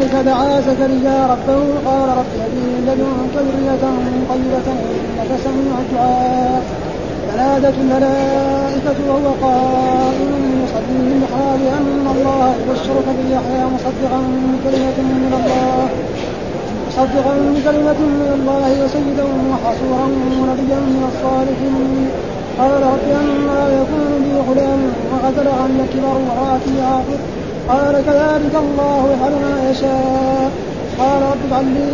هنالك دعا زكريا ربه. قال رب هب لدنك ذرية طيبة إنك سميع الدعاء. فنادت الملائكة وهو قائم يصلي من المحراب أن الله يبشرك بيحيى مصدقا بكلمة من الله. مصدقا بكلمة من الله وسيدا وحصورا ونبيا من الصالحين. قال رب أما يكون لي غلام وقد عن الكبر وامرأتي عاقر قال كذلك الله يفعل ما يشاء. قال رب اجعل لي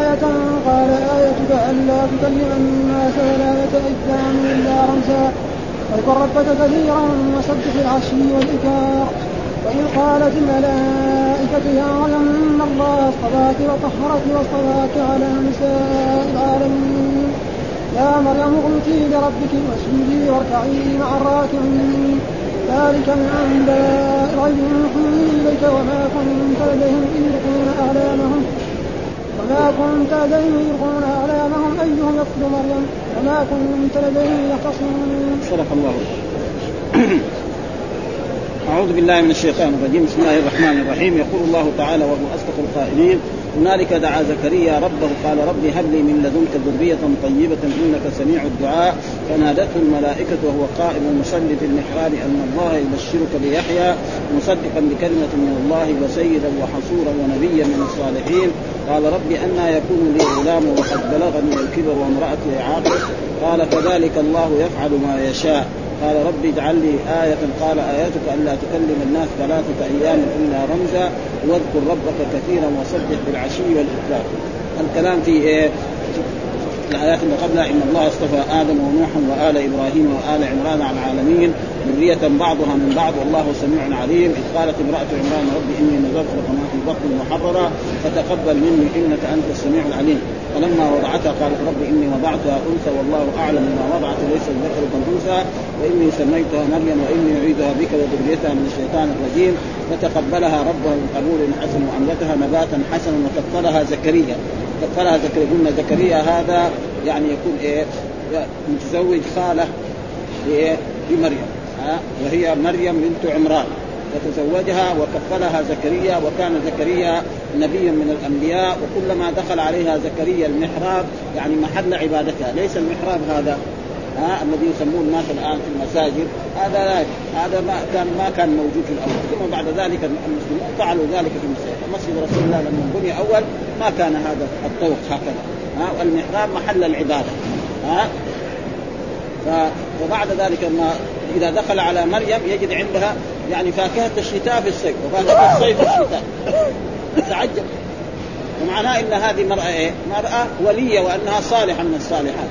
آية. قال آيتك ألا تكلم الناس ثلاثة أيام إلا رمزا. واذكر ربك كثيرا وسبح العشي والإكار وإذ قالت الملائكة يا مريم إن الله اصطفاك وطهرك واصطفاك على نساء العالمين. يا مريم اقنتي لربك واسجدي واركعي مع الراكعين. ذلك من أنباء الغيب نوحيه إليك وما كنت لديهم إذ يلقون أعلامهم. وما كنت لديهم يلقون أعلامهم. أيهم يقتل مريم؟ وما كنت لديهم يختصمون. صدق الله. أعوذ بالله من الشيطان الرجيم. بسم الله الرحمن الرحيم. يقول الله تعالى وهو أصدق القائلين هنالك دعا زكريا ربه قال رب هب لي من لدنك ذرية طيبة إنك سميع الدعاء. فنادته الملائكة وهو قائم مصلي في المحراب أن الله يبشرك بيحيى مصدقا بكلمة من الله وسيدا وحصورا ونبيا من الصالحين. قال رب أنا يكون لي غلام وقد بلغني الكبر وامرأتي عاقر قال كذلك الله يفعل ما يشاء. قال رب اجعل لي آية قال آياتك ألا تكلم الناس ثلاثة أيام إلا رمزا واذكر ربك كثيرا وسبح بالعشي والإكرام الكلام في إيه؟ الآيات اللي قبلها إن الله اصطفى آدم ونوحا وآل إبراهيم وآل عمران على العالمين ذرية بعضها من بعض والله سميع عليم. إذ قالت امرأة عمران رب إني نذرت لك ما في بطن محررا فتقبل مني إنك أنت السميع العليم. فلما وضعتها قالت رب إني وضعتها أنثى والله أعلم ما وضعت ليس الذكر كالأنثى وإني سميتها مريم وإني أعيدها بك وذريتها من الشيطان الرجيم. فتقبلها ربها بقبول حسن وأنبتها نباتا حسنا وكفلها زكريا. كفلها زكريا قلنا زكريا هذا يعني يكون إيه؟ متزوج خالة لمريم ها؟ وهي مريم بنت عمران. فتزوجها وكفلها زكريا وكان زكريا نبيا من الأنبياء وكلما دخل عليها زكريا المحراب يعني محل عبادتها. ليس المحراب هذا ها الذي يسمون الناس الآن في المساجد. هذا لا هذا ما كان ما كان موجود في الأول ثم بعد ذلك المسلمون فعلوا ذلك في المسجد مسجد رسول الله لما بني أول ما كان هذا الطوق هكذا ها والمحراب محل العبادة ها. وبعد ذلك ما إذا دخل على مريم يجد عندها يعني فاكهة الشتاء في الصيف وفاكهة الصيف في الشتاء تعجب ومعناه إن هذه مرأة إيه؟ مرأة ولية وأنها صالحة من الصالحات.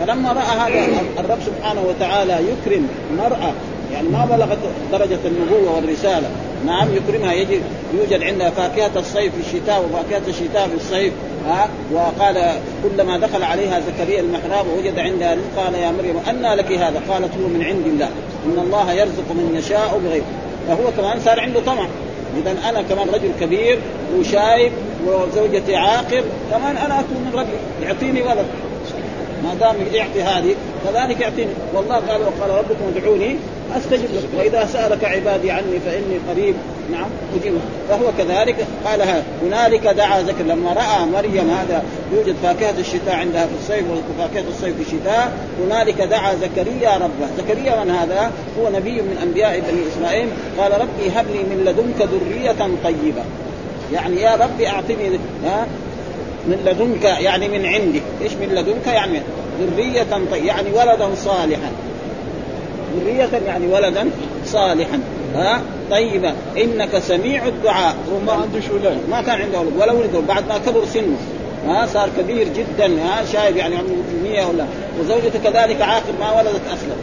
فلما رأى هذا الرب سبحانه وتعالى يكرم مرأة يعني ما بلغت درجة النبوة والرسالة نعم يكرمها يجد يوجد عندها فاكهة الصيف في الشتاء وفاكهة الشتاء في الصيف ها وقال كلما دخل عليها زكريا المحراب ووجد عندها رزق قال يا مريم أنى لك هذا؟ قالت هو من عند الله. إن الله يرزق من يشاء بغير. فهو كمان صار عنده طمع. اذا أنا كمان رجل كبير وشايب وزوجتي عاقر كمان أنا أكون من ربي يعطيني ولد. ما دام يعطي هذه كذلك يعطيني. والله قال وقال ربكم ادعوني. أستجب لكم وإذا سألك عبادي عني فإني قريب. نعم أجيب. فهو كذلك قال هنالك دعا ذكر لما رأى مريم هذا يوجد فاكهة الشتاء عندها في الصيف وفاكهه الصيف في الشتاء. هنالك دعا زكريا ربه. زكريا من هذا؟ هو نبي من أنبياء بني إسرائيل. قال ربي هب لي من لدنك ذرية طيبة. يعني يا ربي أعطني ها من لدنك يعني من عندك إيش من لدنك؟ يعني ذرية طيبة يعني ولدا صالحا. ذرية يعني ولدا صالحا. ها؟ طيبة. إنك سميع الدعاء. وما عنده ولد ما كان عنده ولد ولا ولد بعد ما كبر سنه. ها؟ صار كبير جدا. ها؟ شايب يعني عمره 100 ولا. وزوجته كذلك عاقل ما ولدت أصلا.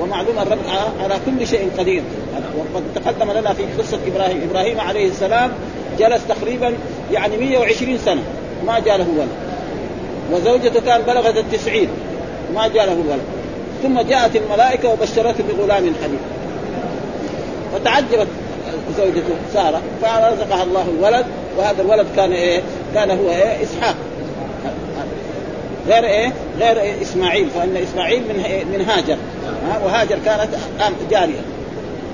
ومعلوم الرب على كل شيء قدير. وقد تقدم لنا في قصة إبراهيم. إبراهيم عليه السلام جلس تقريبا يعني 120 سنة. ما جاء له ولد. وزوجته كان بلغت التسعين. ما جاء له ولد. ثم جاءت الملائكة وبشرته بغلام حليم فتعجبت زوجته سارة فرزقها الله الولد وهذا الولد كان إيه؟ كان هو إيه؟ إسحاق غير إيه؟ غير إيه؟ إسماعيل فإن إسماعيل من إيه؟ من هاجر ها وهاجر كانت جارية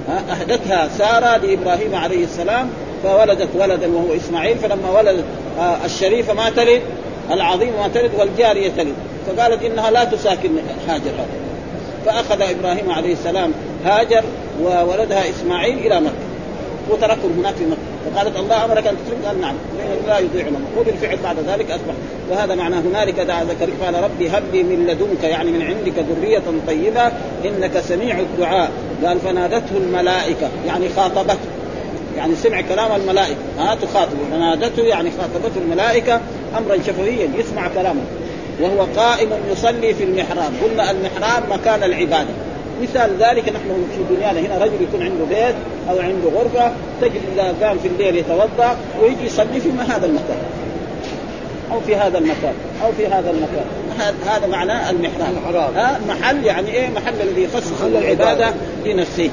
ها أهدتها سارة لإبراهيم عليه السلام فولدت ولدا وهو إسماعيل فلما ولدت آه، الشريفة ما تلد العظيم ما تلد والجارية تلد فقالت إنها لا تساكن هاجر هذا فأخذ إبراهيم عليه السلام هاجر وولدها إسماعيل إلى مكة وتركهم هناك في مكة. فقالت الله أمرك أن تترك قال نعم. لا يطيع الأمر. وبالفعل بعد ذلك اصبح وهذا معناه هنالك دعا زكريا قال ربي هب لي من لدنك يعني من عندك ذرية طيبة إنك سميع الدعاء. قال فنادته الملائكة يعني خاطبته. يعني سمع كلام الملائكة. ها تخاطبه. فنادته يعني خاطبته الملائكة أمرا شفويا يسمع كلامه. وهو قائم يصلي في المحراب. قلنا المحراب مكان العبادة. مثال ذلك نحن في دنيانا. هنا رجل يكون عنده بيت أو عنده غرفة تجد إذا قام في الليل يتوضأ ويجي يصلي في هذا المكان. أو في هذا المكان. أو في هذا المكان. هذا معناه المحراب. ها؟ محل يعني إيه؟ محل الذي يخصص العبادة. لنفسه.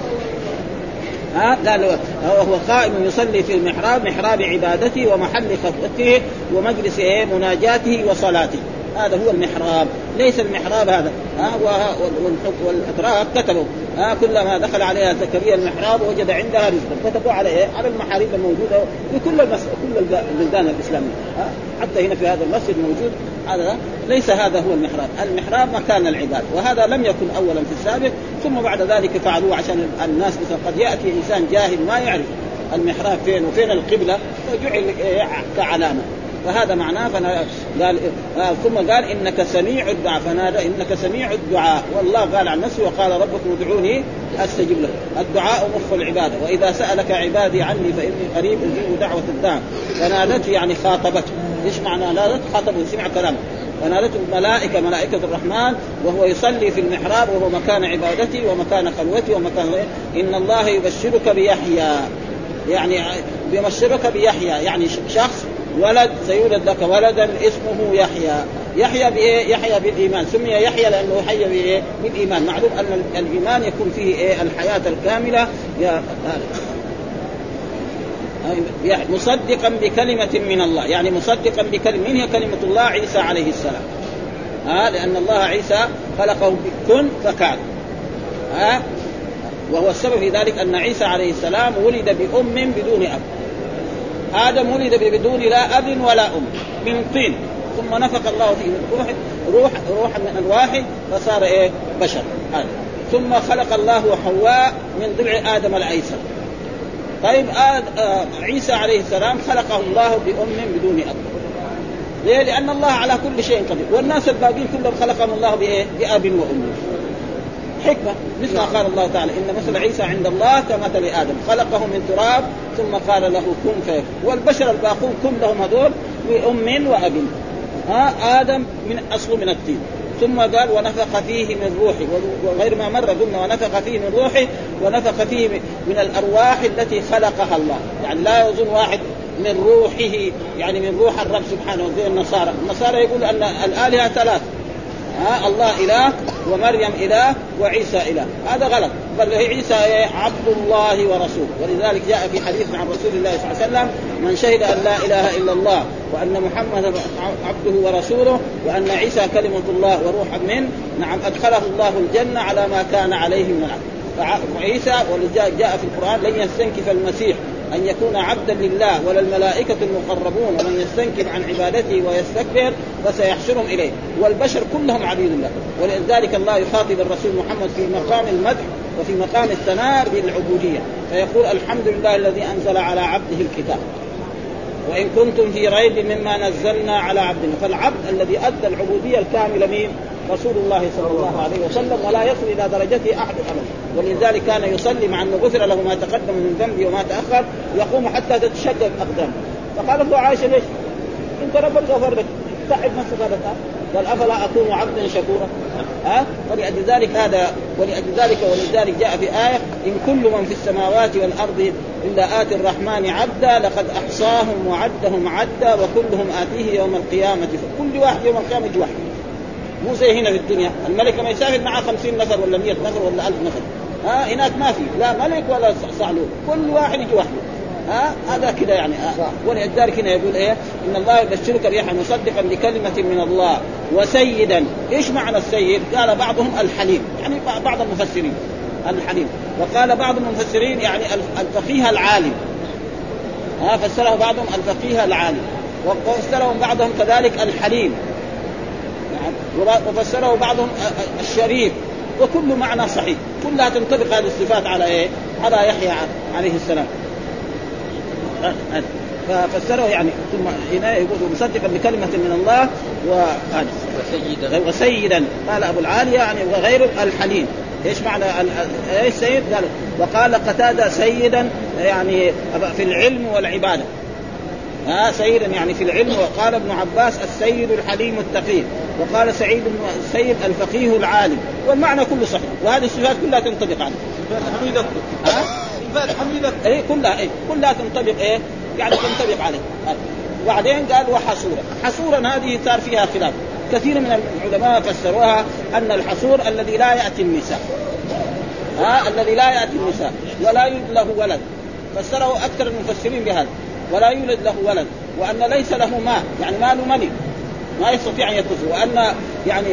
ها؟ قال وهو قائم يصلي في المحراب محراب عبادته ومحل خطوته ومجلس إيه؟ مناجاته وصلاته. هذا هو المحراب ليس المحراب هذا. ها والأتراك كتبوا. ها كلما دخل عليها زكريا المحراب وجد عندها رزقا. كتبوا على إيه؟ على المحاريب الموجودة في كل. كل البلدان الإسلامية. ها حتى هنا في هذا المسجد موجود. هذا ليس هذا هو المحراب، المحراب مكان العباد. وهذا لم يكن اولا في السابق. ثم بعد ذلك فعلوه عشان الناس مثلا قد يأتي إنسان جاهل ما يعرف المحراب فين وفين القبلة فجعل كعلامه فهذا معناه فنا قال ثم قال إنك سميع الدعاء. فنادى إنك سميع الدعاء. والله قال عن نفسه وقال ربكم ادعوني أستجب لكم الدعاء مخ العبادة. وإذا سألك عبادي عني فإني قريب أجيب دعوة الداع. فنادته يعني خاطبته إيش معنى نادته خاطبه سمع كلامه. فنادته الملائكة ملائكة الرحمن وهو يصلي في المحراب وهو مكان عبادتي ومكان خلوتي ومكان إن الله يبشرك بيحيى. يعني يبشرك بيحيى. يعني شخص ولد سيولد لك ولدا اسمه يحيى. يحيى بإيه؟ يحيى بالإيمان، سمي يحيى لأنه حي بإيه؟ بالإيمان، معلوم أن الإيمان يكون فيه إيه؟ الحياة الكاملة. يا مصدقا بكلمة من الله. يعني مصدقا بكلمة. من هي كلمة الله؟ عيسى عليه السلام. ها؟ لأن الله عيسى خلقه بكن فكان. ها؟ وهو السبب في ذلك أن عيسى عليه السلام ولد بأم بدون أب. آدم ولد بدون لا أب ولا أم من طين. ثم نفخ الله فيه روح روح روحا من الواحد فصار إيه؟ بشر. هذا. ثم خلق الله حواء من ضلع آدم الأيسر. طيب آد آه عيسى عليه السلام خلقه الله بأم بدون أب. ليه؟ لأن الله على كل شيء قدير. والناس الباقين كلهم خلقهم الله بإيه؟ بأب وأم. حكمه مثل ما قال الله تعالى إن مثل عيسى عند الله كمثل آدم. خلقه من تراب ثم قال له كن فيكون والبشر الباقون كلهم هذول بام وأب. ها آدم من اصله من الطين. ثم قال ونفخ فيه من روحه. وغير ما مر قلنا ونفخ فيه من روحه ونفخ فيه من الأرواح التي خلقها الله. يعني لا يظن واحد من روحه يعني من روح الرب سبحانه زي النصارى. النصارى يقول أن الآلهة ثلاث. ها الله إله ومريم إله وعيسى إله. هذا غلط. بل عيسى عبد الله ورسوله. ولذلك جاء في حديث عن رسول الله صلى الله عليه وسلم من شهد أن لا إله إلا الله وأن محمدا عبده ورسوله وأن عيسى كلمة الله وروحا منه نعم أدخله الله الجنة على ما كان عليه من العبد وعيسى ولذلك جاء في القرآن لن يستنكف المسيح أن يكون عبدا لله ولا الملائكه المقربون ومن يستنكف عن عبادته ويستكبر فسيحشرهم إليه. والبشر كلهم عبيد الله ولذلك الله يخاطب الرسول محمد في مقام المدح وفي مقام الثناء بالعبودية. فيقول الحمد لله الذي أنزل على عبده الكتاب. وإن كنتم في ريب مما نزلنا على عبدنا. فالعبد الذي أدى العبودية الكاملة مين؟ رسول الله صلى الله عليه وسلم ولا يصل إلى درجته أحد ابدا. ولذلك كان يصلي مع أنه غفر له ما تقدم من ذنبه وما تأخر يقوم حتى تتشقق أقدامه. فقال له عائشة ليش؟ أنت ربك غفر لك. تعب نفسك هذا قال أفلا أكون عبدا شكورا؟ ها؟ ولأجل ذلك هذا ولأجل ذلك ولذلك جاء في آية إن كل من في السماوات والأرض إلا آتي الرحمن عبدا لقد أحصاهم وعدهم عدا وكلهم آتيه يوم القيامة. كل واحد يوم القيامة يجي واحد. مو زي هنا في الدنيا. الملك لما يسافر معه خمسين نفر ولا مئة نفر ولا ألف نفر. ها؟ هناك ما في. لا ملك ولا صعلوك كل واحد يجي وحده ها؟ هذا كذا يعني. ولذلك هنا يقول إيه؟ إن الله يبشرك ريحا مصدقا بكلمة من الله وسيدا. إيش معنى السيد؟ قال بعضهم الحليم. يعني بعض المفسرين. الحليم. وقال بعض المفسرين يعني الفقيه العالم. ها؟ فسره بعضهم الفقيه العالم. وفسره بعضهم كذلك الحليم. وفسره بعضهم الشريف. وكل معنى صحيح. كلها تنطبق هذه الصفات على إيه؟ على يحيى عليه السلام. ففسره يعني ثم هنا يقول مصدقا بكلمة من الله وهذا وسيدا. وسيدا. قال أبو العاليه يعني وغيره الحليم. إيش معنى إيش سيد؟ قال وقال قتادة سيدا يعني في العلم والعبادة. ها سيدا يعني في العلم. وقال ابن عباس السيد الحليم التقي. وقال سعيد السيد الفقيه العالم. والمعنى كله صحيح. وهذه الصفات كلها تنطبق عليه. ها؟ صفات حميدة. اي كلها اي كلها تنطبق إيه؟ يعني تنطبق عليه وبعدين قال وحصورا. حصورا هذه صار فيها خلاف. كثير من العلماء فسروها أن الحصور الذي لا يأتي النساء. ها الذي لا يأتي النساء. ولا يولد له ولد. فسره أكثر المفسرين بهذا. ولا يولد له ولد. وأن ليس له مال. يعني ماله ملك ما يستطيع أن يتصل وأن يعني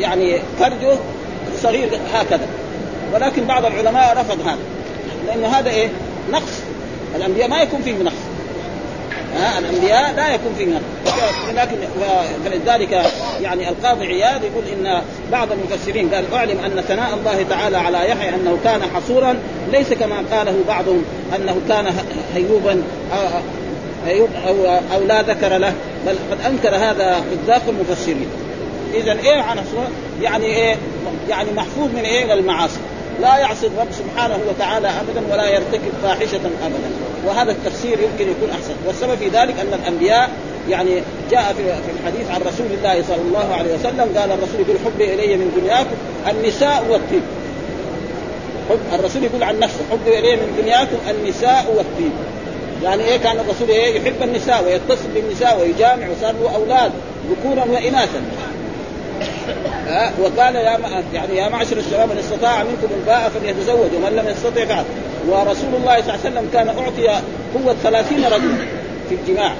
يعني فرجه صغير هكذا. ولكن بعض العلماء رفض هذا. لأنه هذا إيه؟ نقص. الأنبياء ما يكون فيه نقص. ها؟ الأنبياء لا يكون فيه نقص. لكن فلذلك يعني القاضي عياض يقول إن بعض المفسرين قال أعلم أن ثناء الله تعالى على يحيى أنه كان حصورا. ليس كما قاله بعضهم أنه كان هيوبا أو, أو, أو لا ذكر له. بل قد أنكر هذا قداق المفسرين. إذا إيه عن يعني إيه؟ يعني محفوظ من إيه؟ المعاصي لا يعصي الرب سبحانه وتعالى ابدا ولا يرتكب فاحشة ابدا. وهذا التفسير يمكن يكون أحسن. والسبب في ذلك أن الأنبياء يعني جاء في الحديث عن رسول الله صلى الله عليه وسلم قال الرسول يقول حبي إلي من دنياكم النساء والطيب. حب الرسول يقول عن نفسه حبي إلي من دنياكم النساء والطيب. يعني إيه كان الرسول إيه يحب النساء ويتصل بالنساء ويجامع وصار له أولاد ذكورا واناثا. ها وقال يا يعني يا معشر الشباب من استطاع منكم الباء فليتزوج ومن لم يستطع فعل ورسول الله صلى الله عليه وسلم كان أعطي قوة ثلاثين رجل في الجماع.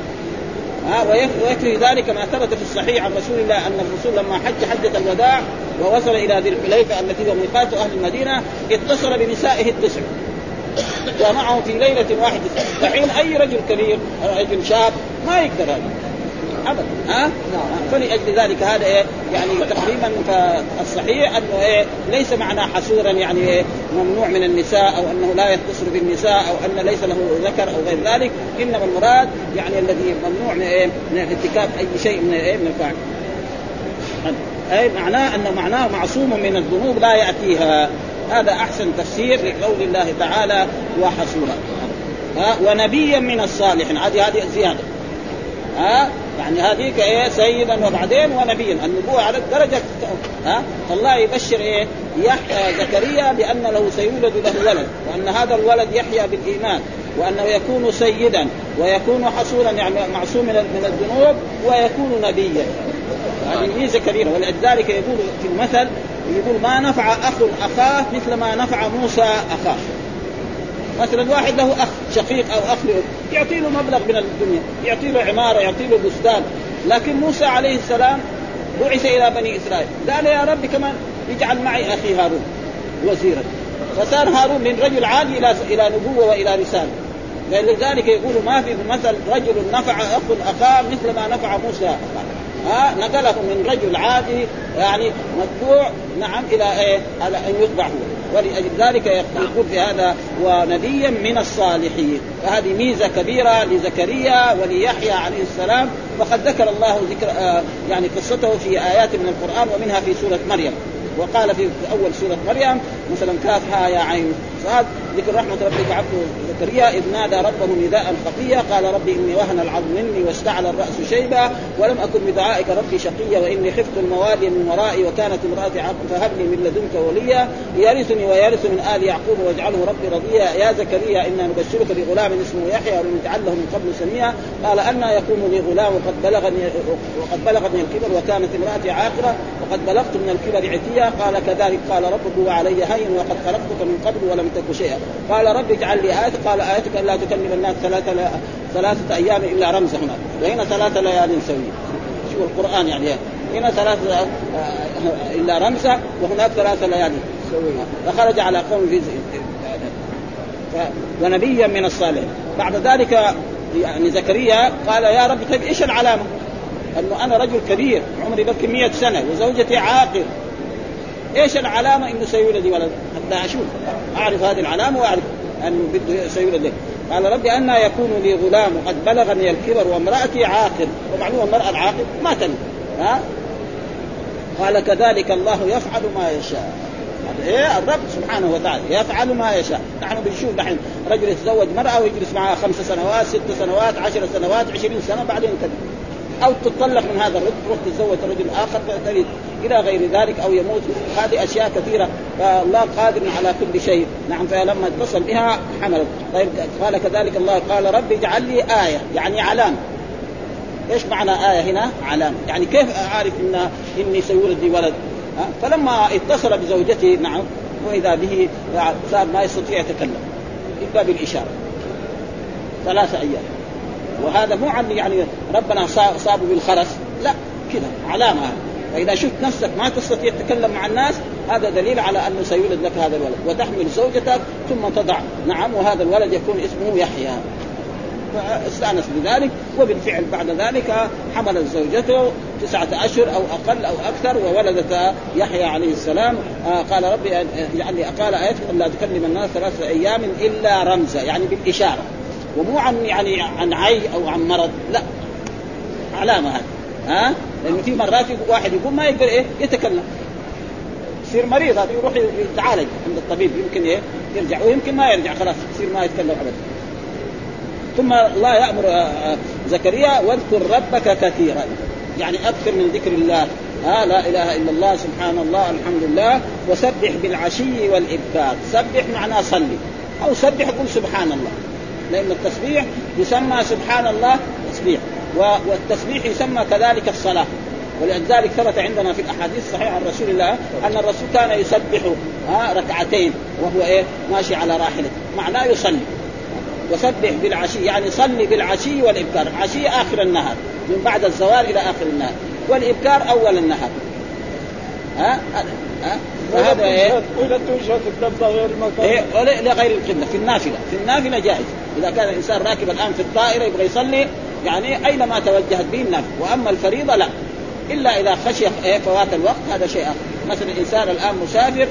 ها ويكفي ذلك ما ثبت في الصحيح عن رسول الله أن الرسول لما حج حجة الوداع ووصل إلى ذي الحليفة التي هو ميقات أهل المدينة اتصل بنسائه التسع. جامعهم في ليلة واحدة. دحين أي رجل كبير رجل شاب ما يقدر هذا. ابدا. ها؟ فلاجل ذلك. هذا إيه؟ يعني تقريبا فالصحيح أنه إيه؟ ليس معنى حسورا يعني إيه؟ ممنوع من النساء أو أنه لا يتصل بالنساء أو أن ليس له ذكر أو غير ذلك. إنما المراد يعني الذي ممنوع من إيه؟ من ارتكاب أي شيء من إيه؟ من الفعل أي معناه أن معناه معصوم من الذنوب لا يأتيها. هذا أحسن تفسير لقول الله تعالى وحصورا. ها؟ ونبيا من الصالحين. هذه هذه زيادة. ها؟ يعني هذيك إيه سيدا وبعدين ونبيا. النبوة على درجه ها؟ الله يبشر إيه؟ يحيى زكريا بأن له سيولد له ولد وأن هذا الولد يحيى بالإيمان وأنه يكون سيدا ويكون حصولا يعني معصوم من الذنوب ويكون نبيا. هذه ميزه كبيره ولذلك يقول في المثل يقول ما نفع أخ أخاه مثل ما نفع موسى أخاه. مثلا واحد له أخ شقيق أو أخ يعطي له مبلغ من الدنيا يعطي له عمارة يعطي له بستان. لكن موسى عليه السلام بعث إلى بني إسرائيل. قال يا رب كمان اجعل معي أخي هارون وزيرا فصار هارون من رجل عادي إلى إلى نبوة وإلى رسالة. لذلك يقول ما في مثل رجل نفع أخ أخاه مثل ما نفع موسى. ها نقله من رجل عادي يعني متبوع نعم إلى إيه؟ على أن يتبع هو ولذلك يقول في هذا ونبيا من الصالحين. فهذه ميزة كبيرة لزكريا وليحيى عليه السلام. وقد ذكر الله ذكر آه يعني قصته في آيات من القرآن ومنها في سورة مريم. وقال في أول سورة مريم مثلا كافها يا عين صاد ذكر رحمة ربك عبده زكريا إذ نادى ربه نداء خفيا قال ربي إني وهن العظم مني واشتعل الرأس شيبا ولم أكن بدعائك ربي شقيا وإني خفت الموالي من ورائي وكانت امرأتي عاقل فهب لي من لدنك وليا. يرثني ويرث من آل يعقوب واجعله ربي رضيا. يا زكريا إنا نبشرك بغلام اسمه يحيى ولم له من قبل سميا. قال أنا يكون لي غلام وقد بلغني وقد بلغني الكبر وكانت امرأتي عاقره وقد بلغت من الكبر عتيا. قال كذلك قال ربك وعلي هين وقد خلقتك من قبل ولم تك شيئا. قال رب اجعل لي آية قال آيتك ألا تكلم الناس ثلاثة ثلاثة أيام إلا رمز هناك. وهنا ثلاثة ليال سوية شو القرآن يعني. هنا ثلاثة آه، إلا رمزة وهناك ثلاثة ليالي سوية فخرج على قوم في ونبيا من الصالحين. بعد ذلك يعني زكريا قال يا رب طيب إيش العلامة؟ إنه أنا رجل كبير عمري بكي 100 سنة وزوجتي عاقل. إيش العلامة إنه سيولد ولد؟ حتى أشوف. أعرف هذه العلامة وأعرف أنه بده سيولد قال ربي أن يكون لي غلام وقد بلغني الكبر وامرأتي عاقل. ومعلومة المرأة العاقل ما تلد ها؟ قال كذلك الله يفعل ما يشاء. إيه؟ الرب سبحانه وتعالى يفعل ما يشاء. نحن بنشوف دحين رجل يتزوج مرأة ويجلس معها خمس سنوات ست سنوات عشر سنوات عشرين سنة بعدين تلد أو تطلق من هذا الرجل تروح تتزوج رجل آخر تلد إلى غير ذلك أو يموت. هذه أشياء كثيرة. فالله قادر على كل شيء. نعم فلما اتصل بها حملت. طيب قال كذلك الله قال رب اجعل لي آية يعني علامة. إيش معنى آية هنا؟ علامة، يعني كيف أعرف إن إني سيولد ولد؟ فلما اتصل بزوجته نعم وإذا به صار ما يستطيع يتكلم إلا بالإشارة. ثلاثة أيام. وهذا مو عن يعني ربنا صابه بالخرس لا كذا علامة فإذا شفت نفسك ما تستطيع تتكلم مع الناس هذا دليل على أنه سيولد لك هذا الولد. وتحمل زوجتك ثم تضع. نعم وهذا الولد يكون اسمه يحيى. فاستأنس بذلك وبالفعل بعد ذلك حملت زوجته تسعة أشهر أو أقل أو أكثر وولدت يحيى عليه السلام. آه قال ربي يعني قال آيات لا تكلم الناس ثلاثة أيام إلا رمزا يعني بالإشارة. ومو عن يعني عن عي أو عن مرض لا. علامة هذه ها؟ آه؟ لأنه في مرات واحد يقول ما يقدر إيه؟ يتكلم. يصير مريض هذا يروح يتعالج عند الطبيب يمكن إيه؟ يرجع ويمكن ما يرجع خلاص يصير ما يتكلم ابدا. ثم الله يأمر آه، آه، زكريا واذكر ربك كثيرا. يعني أكثر من ذكر الله. ها لا إله إلا الله سبحان الله الحمد لله. وسبح بالعشي والإبكار. سبح معناه صلي. أو سبح قل سبحان الله. لأن التسبيح يسمى سبحان الله تسبيح والتسبيح يسمى كذلك الصلاة. ولذلك ثبت عندنا في الأحاديث الصحيحة عن رسول الله أن الرسول كان يسبح ركعتين وهو إيه؟ ماشي على راحلته معناه يصلي. وسبح بالعشي يعني صلي بالعشي والإبكار. عشي آخر النهار من بعد الزوال إلى آخر النهار. والإبكار أول النهار. ها؟ ها؟ فهذا إيه؟ وإذا توجهت القبله غير المكان. إيه لغير القبله في النافلة، في النافلة جائز، إذا كان الإنسان راكب الآن في الطائرة يبغى يصلي يعني أينما توجهت به النافلة، وأما الفريضة لا، إلا إذا خشي إيه فوات الوقت هذا شيء آخر، مثلا الانسان الآن مسافر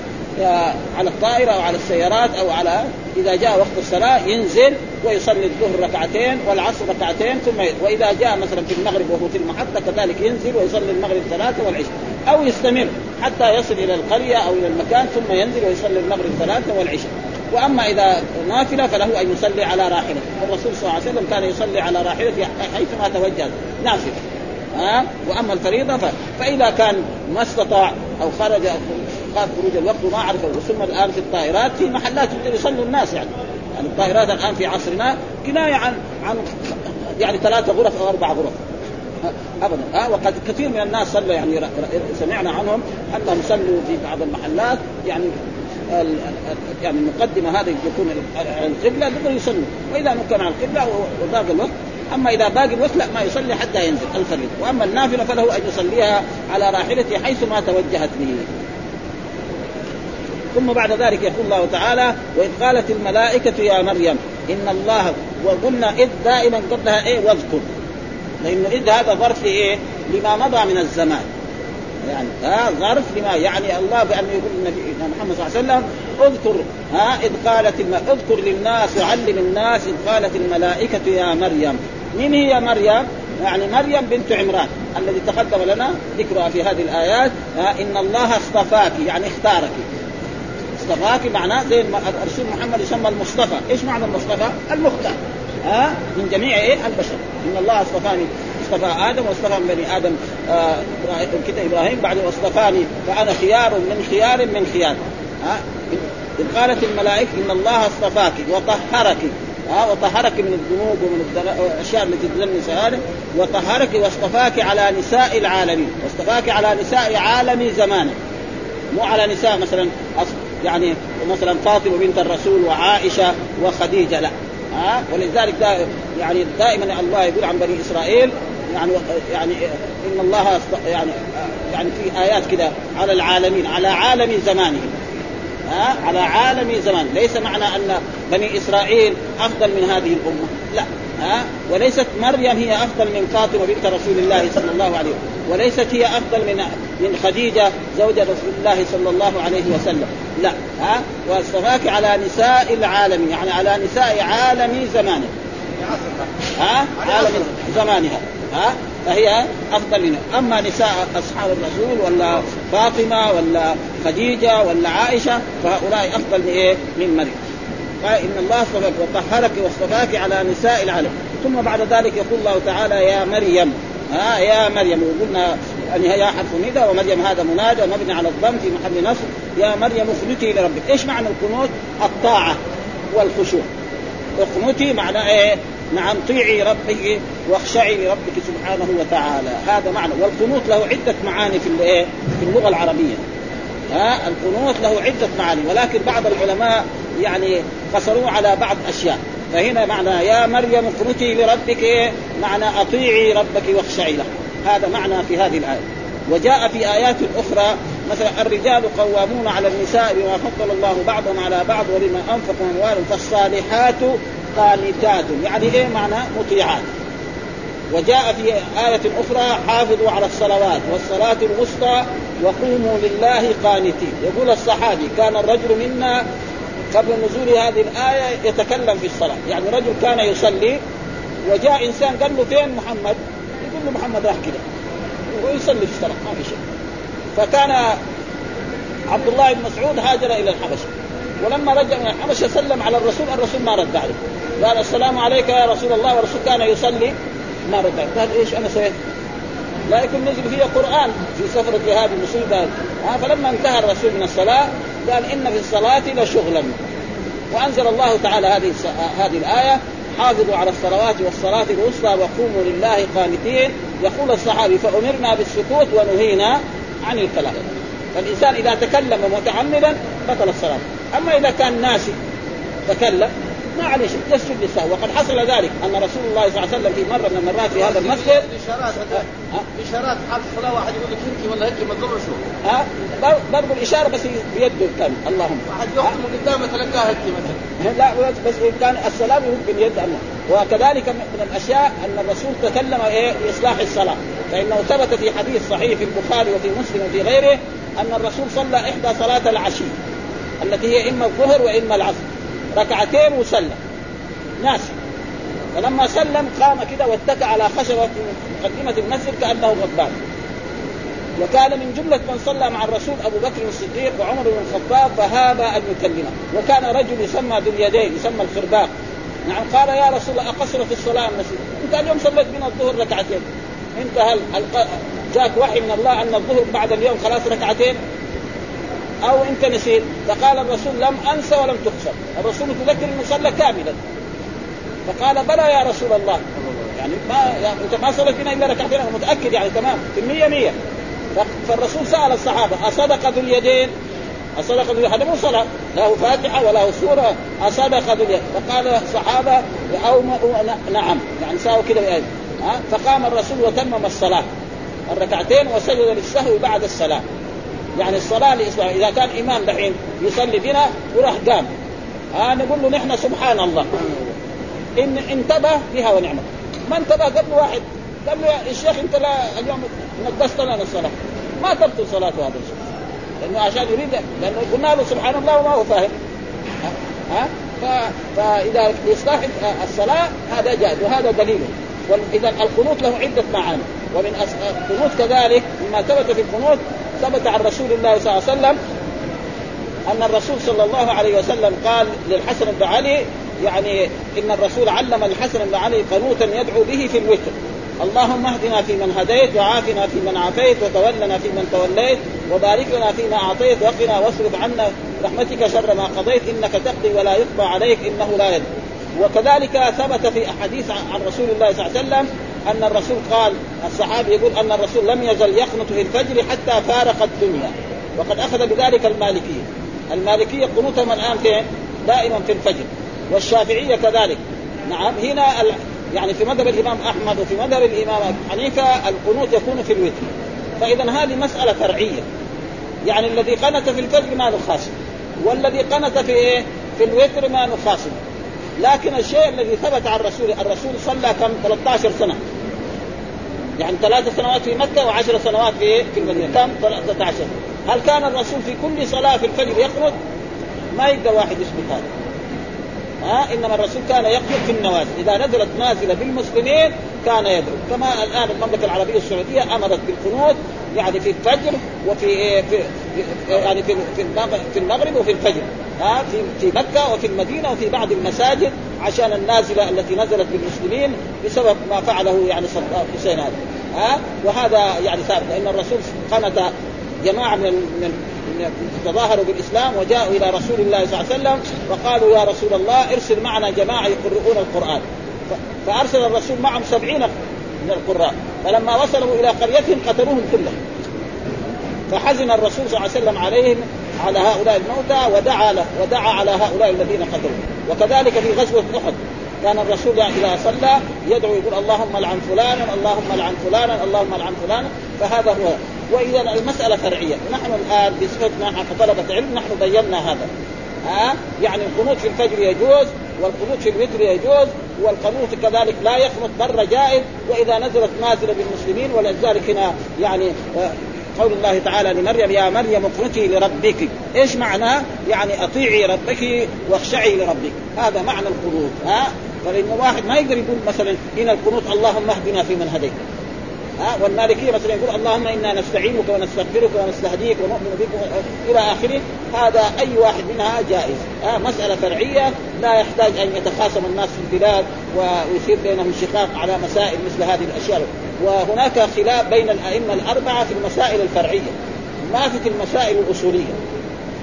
على الطائرة أو على السيارات أو على إذا جاء وقت الصلاة ينزل ويصلي الظهر ركعتين والعصر ركعتين ثم وإذا جاء مثلا في المغرب وهو في المحطة كذلك ينزل ويصلي المغرب ثلاثة والعشاء. أو يستمر حتى يصل إلى القرية أو إلى المكان ثم ينزل ويصلي المغرب ثلاثة والعشاء. وأما إذا نافلة فله أن يصلي على راحلته، الرسول صلى الله عليه وسلم كان يصلي على راحلته حيثما توجه. نافلة. ها؟ وأما الفريضة ف... فإذا كان ما استطاع أو خرج خاف خروج الوقت وما عرف ثم الآن في الطائرات في محلات يصلوا الناس يعني. يعني الطائرات الآن في عصرنا كناية عن عن يعني ثلاثة غرف أو أربع غرف. ابدا. ها وقد كثير من الناس صلوا يعني سمعنا عنهم أنهم صلوا في بعض المحلات يعني يعني المقدمة هذه يكون القبلة يقدروا يصلوا. وإذا كان على القبلة وباقي الوقت. أما إذا باقي الوقت لا ما يصلي حتى ينزل الفريضة. وأما النافلة فله أن يصليها على راحلته حيث ما توجهت به. ثم بعد ذلك يقول الله تعالى وإذ قالت الملائكة يا مريم إن الله وقلنا إذ دائما قبلها إيه؟ واذكر. لأنه اذ هذا ظرف لإيه؟ لما مضى من الزمان يعني ها ظرف لما يعني الله بأن يقول النبي محمد صلى الله عليه وسلم اذكر ها إذ قالت الم... اذكر للناس وعلم الناس إذ قالت الملائكة يا مريم من هي مريم؟ يعني مريم بنت عمران الذي تقدم لنا ذكرها في هذه الآيات إن الله اصطفاك يعني اختارك اصطفاك معناه زي الرسول محمد يسمى المصطفى، إيش معنى المصطفى؟ المختار ها؟ من جميع إيه؟ البشر. إن الله اصطفاني. اصطفى آدم واصطفى من بني آدم. آه كده إبراهيم بعد اصطفاني. فأنا خيار من خيار من خيار. ها؟ إذ قالت الملائكة إن الله اصطفاك وطهرك. ها؟ وطهرك من الذنوب ومن الاشياء التي تدنس هذه وطهرك واصطفاك على نساء العالمين. واصطفاك على نساء عالم زمانه مو على نساء مثلا يعني مثلا فاطمة بنت الرسول وعائشة وخديجة لا. ها؟ ولذلك دا يعني دائما الله يقول عن بني إسرائيل يعني يعني إن الله يعني يعني في آيات كده على العالمين على عالم زمانهم ها؟ على عالم زمان ليس معنى أن بني إسرائيل أفضل من هذه الأمة. لا. ها؟ وليست مريم هي أفضل من فاطمة بنت رسول الله صلى الله عليه وسلم. وليست هي أفضل من من خديجة زوجة رسول الله صلى الله عليه وسلم. لا. ها؟ واصطفاك على نساء العالم يعني على نساء عالم زمانه. ها؟ عالم زمانها. ها؟ فهي أفضل منها. أما نساء أصحاب الرسول ولا فاطمة ولا خديجة ولا عائشة فهؤلاء أفضل من إيه؟ من مريم. قال إن الله اصطفاك وطهرك واصطفاك على نساء العالم. ثم بعد ذلك يقول الله تعالى يا مريم. ها يا مريم. وقلنا يعني يا حرف ندى ومريم هذا منادى ومبني على الضم في محل نصب. يا مريم اخنتي لربك. إيش معنى القنوت؟ الطاعة والخشوع. اخنتي معناه إيه؟ نعم طيعي ربك واخشعي لربك سبحانه وتعالى. هذا معنى. والقنوت له عدة معاني في الايه؟ في اللغة العربية. ها القنوت له عدة معاني. ولكن بعض العلماء يعني قصروه على بعض أشياء. فهنا معنى يا مريم اقنتي لربك إيه؟ معنى أطيعي ربك واخشعي له. هذا معنى في هذه الآية. وجاء في آيات أخرى مثلا الرجال قوامون على النساء بما فضل الله بعضهم على بعض وبما أنفقوا اموالهم فالصالحات قانتات. يعني إيه معنى؟ مطيعات. وجاء في آية أخرى حافظوا على الصلوات والصلاة الوسطى وقوموا لله قانتين. يقول الصحابي كان الرجل منا قبل نزول هذه الآية يتكلم في الصلاة. يعني رجل كان يصلي وجاء إنسان قال له فين محمد؟ يقول له محمد راح كده. ويصلي في الصلاة ما في شيء. فكان عبد الله بن مسعود هاجر إلى الحبشة. ولما رجع من الحبشة سلم على الرسول الرسول ما رد عليه. قال السلام عليك يا رسول الله والرسول كان يصلي ما رد عليه. قال إيش أنا سويت؟ لا يكون نزل فيه قرآن في سفرة هذه المصيبه آه فلما انتهى الرسول من الصلاة قال إن في الصلاة لشغلا. وأنزل الله تعالى هذه هذه الآية حافظوا على الصلوات والصلاة الوسطى وقوموا لله قانتين يقول الصحابي فأمرنا بالسكوت ونهينا عن الكلام فالإنسان إذا تكلم متعمدا بطل الصلاة. أما إذا كان ناسي تكلم ما عليه شيء يسجد للسهو وقد حصل ذلك أن رسول الله صلى الله عليه وسلم في مرة من المرات في هذا المسجد إشارات إشارات. حال الصلاه واحد يقول لك انت ولا هيك ما تضر شو ها ضرب الإشارة بس بيده كان اللهم. واحد يحكم من قدامه تلقاها هيك مثلا. لا بس كان السلام يرد باليد الله. وكذلك من الأشياء أن الرسول تكلم إيه؟ بإصلاح الصلاة. فإنه ثبت في حديث صحيح في البخاري وفي مسلم وفي غيره أن الرسول صلى إحدى صلاة العشي التي هي إما الظهر وإما العصر. ركعتين وسلم. ناس. فلما سلم قام كده واتكى على خشبة في مقدمة المسجد كأنه غضبان وكان من جملة من صلى مع الرسول أبو بكر الصديق وعمر بن الخطاب فهاب أن يكلمه. وكان رجل يسمى ذو اليدين يسمى الخرباق. نعم قال يا رسول الله أقصر في الصلاة المسجد أنت اليوم صليت بنا الظهر ركعتين. أنت هل جاك وحي من الله أن الظهر بعد اليوم خلاص ركعتين؟ أو أنت نسيت. فقال الرسول لم أنسى ولم تقصر الرسول تذكر صلى كاملا. فقال بلى يا رسول الله. يعني ما يعني أنت ما صليت فينا إلا ركعتين. أنا متأكد يعني تمام. في المية مية فالرسول سأل الصحابة أصدق ذو اليدين؟ أصدق ذو هذا مو صلاة. له فاتحة وله سورة. أصدق ذو اليدين. فقال الصحابة أو نعم. يعني ساووا كده فقام الرسول وتمم الصلاة. الركعتين وسجد للسهو بعد السلام يعني الصلاة لإصلاح إذا كان إمام دحين يصلي بنا وراح قام. آه نقول له نحن سبحان الله. إن انتبه بها ونعمة. ما انتبه قبل واحد قال له الشيخ انت لا اليوم نقصت لنا الصلاة. ما تبطل صلاته هذا الشيء لأنه عشان يريد لأنه قلنا له سبحان الله وما هو فاهم. ها؟ فإذا لاصلاح الصلاة هذا جائز وهذا دليله وإذا القنوت له عدة معاني. ومن القنوت كذلك مما ثبت في القنوت ثبت عن رسول الله صلى الله عليه وسلم أن الرسول صلى الله عليه وسلم قال للحسن بن علي يعني إن الرسول علم الحسن بن علي قنوتا يدعو به في الوتر. اللهم اهدنا فيمن هديت وعافنا فيمن عافيت وتولنا فيمن توليت وبارك لنا فيما أعطيت وقنا واصرف عنا رحمتك شر ما قضيت إنك تقضي ولا يقضى عليك إنه لا يدري وكذلك ثبت في أحاديث عن رسول الله صلى الله عليه وسلم أن الرسول قال الصحابي يقول أن الرسول لم يزل يقنط في الفجر حتى فارق الدنيا. وقد أخذ بذلك المالكية. المالكية قنوتهم الآن فين؟ دائما في الفجر. والشافعية كذلك. نعم هنا يعني في مذهب الإمام أحمد وفي مذهب الإمام حنيفة القنوت يكون في الوتر. فاذا هذه مسألة فرعية. يعني الذي قنت في الفجر ماذا خاص والذي قنت في إيه؟ في الوتر ما نخاصم لكن الشيء الذي ثبت عن الرسول الرسول صلى كم؟ 13 سنة. يعني ثلاث سنوات في مكة وعشر سنوات في؟ في المدينة. كم؟ 13 هل كان الرسول في كل صلاة في الفجر يخرج؟ ما يقدر واحد يثبت هذا. ها؟ إنما الرسول كان يخرج في النوازل، إذا نزلت نازلة بالمسلمين كان يدعو، كما الآن المملكة العربية السعودية أمرت بالقنوت يعني في الفجر وفي إيه في يعني في في المغرب وفي الفجر. ها؟ في في مكة وفي المدينة وفي بعض المساجد عشان النازلة التي نزلت بالمسلمين بسبب ما فعله يعني صدام حسين هذا. ها؟ وهذا يعني ثابت. لأن الرسول قنت جماعة من من تظاهروا بالإسلام وجاءوا إلى رسول الله صلى الله عليه وسلم وقالوا يا رسول الله ارسل معنا جماعة يقرؤون القرآن. فأرسل الرسول معهم سبعين من القراء. فلما وصلوا إلى قريتهم قتلوهم كلهم. فحزن الرسول صلى الله عليه وسلم عليهم على هؤلاء الموتى ودعا له ودعا على هؤلاء الذين قتلوا. وكذلك في غزوة أحد. كان الرسول اذا صلى يدعو يقول اللهم لعن فلانا اللهم لعن فلانا اللهم لعن فلانا. فهذا هو. وإذا المسألة فرعية. نحن الآن بصفتنا كطلبه علم نحن بينا هذا. ها؟ يعني القنوت في الفجر يجوز والقنوت في الوتر يجوز والقنوت كذلك لا يقنط مره جائز. وإذا نزلت نازلة بالمسلمين ولذلك هنا يعني آه، قول الله تعالى لمريم يا مريم اقنتي لربك. إيش معناه؟ يعني أطيعي ربك واخشعي لربك. هذا معنى القنوت. ها؟ فلان واحد ما يقدر يقول مثلا هنا القنوت اللهم اهدنا فيمن هديت. ها؟ والمالكية مثلا يقول اللهم إنا نستعينك ونستغفرك ونستهديك ونؤمن بك إلى آخره. هذا أي واحد منها جائز. ها؟ مسألة فرعية. لا يحتاج أن يتخاصم الناس في البلاد ويصير بينهم شقاق على مسائل مثل هذه الأشياء. وهناك خلاف بين الأئمة الأربعة في المسائل الفرعية. ما في المسائل الأصولية.